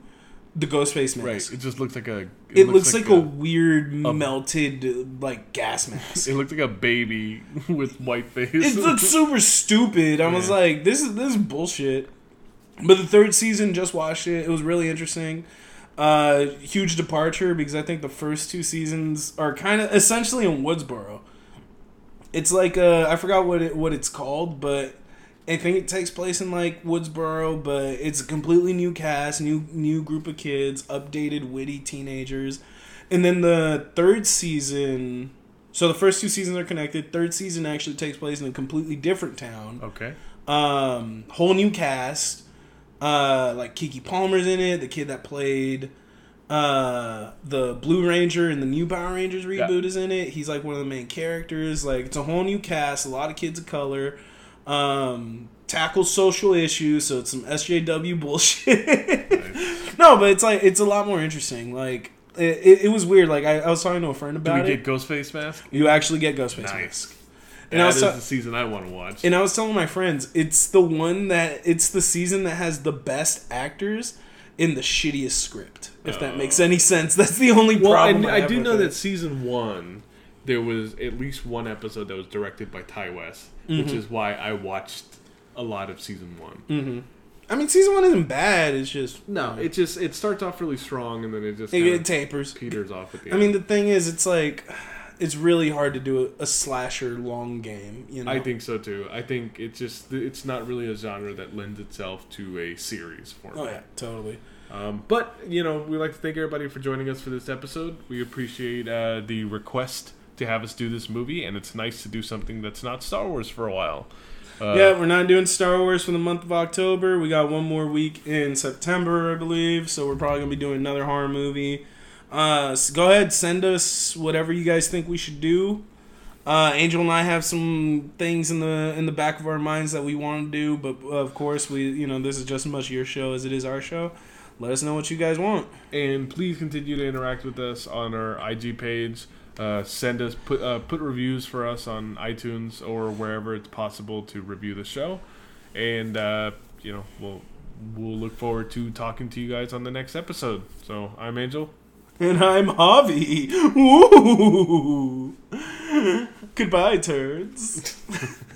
Speaker 2: the Ghostface mask.
Speaker 1: Right. It just looks like a.
Speaker 2: It, (laughs) looks, like, a, weird melted uh, like gas mask.
Speaker 1: It looked like a baby (laughs) with white face.
Speaker 2: it looks (laughs) super stupid. I was like, this is this is bullshit. But the third season, just watched it. It was really interesting. Uh, huge departure because I think the first two seasons are kind of essentially in Woodsboro. It's like uh, I forgot what it what it's called, but I think it takes place in like Woodsboro, but it's a completely new cast, new new group of kids, updated witty teenagers. And then the third season, so the first two seasons are connected. Third season actually takes place in a completely different town.
Speaker 1: okay.
Speaker 2: Um, whole new cast. Uh, like Keke Palmer's in it, the kid that played uh the Blue Ranger in the new Power Rangers reboot is in it. He's like one of the main characters. Like it's a whole new cast, a lot of kids of color. Um tackles social issues, so it's some SJW (laughs) bullshit. no, but it's like it's a lot more interesting. Like it, it, it was weird. Like I, I was talking to a friend about
Speaker 1: Do we
Speaker 2: about
Speaker 1: get. Ghostface mask?
Speaker 2: You actually get Ghostface
Speaker 1: Nice.
Speaker 2: mask. And
Speaker 1: That
Speaker 2: I
Speaker 1: is
Speaker 2: was ta-
Speaker 1: the season I want to watch.
Speaker 2: and I was telling my friends, it's the one that it's the season that has the best actors in the shittiest script. If that makes any sense, that's the only
Speaker 1: well, I,
Speaker 2: problem.
Speaker 1: I
Speaker 2: have
Speaker 1: do
Speaker 2: with
Speaker 1: know
Speaker 2: it.
Speaker 1: that season one, there was at least one episode that was directed by Ti West, which
Speaker 2: Mm-hmm.
Speaker 1: is why I watched a lot of season one.
Speaker 2: Mm. I mean, season one isn't bad. It's just
Speaker 1: No, it just it starts off really strong and then it just
Speaker 2: it, it tapers.
Speaker 1: peters off at the
Speaker 2: I
Speaker 1: end.
Speaker 2: mean, the thing is, it's like it's really hard to do a, a slasher long game. You know,
Speaker 1: I think so too. I think it's just it's not really a genre that lends itself to a series format.
Speaker 2: Oh yeah, totally.
Speaker 1: Um, but you know, we'd like to thank everybody for joining us for this episode. We appreciate uh, the request to have us do this movie, and it's nice to do something that's not Star Wars for a while. Uh,
Speaker 2: yeah, we're not doing Star Wars for the month of October. We got one more week in September, I believe. So we're probably gonna be doing another horror movie. Uh, s- go ahead, send us whatever you guys think we should do. Uh, Angel and I have some things in the in the back of our minds that we want to do, but of course we, you know, this is just as much your show as it is our show. Let us know what you guys want.
Speaker 1: and please continue to interact with us on our IG page. Uh, send us put uh, put reviews for us on iTunes or wherever it's possible to review the show, and uh, you know we'll we'll look forward to talking to you guys on the next episode. So I'm Angel.
Speaker 2: And I'm Javi. Ooh. (laughs) Goodbye, turds. (laughs)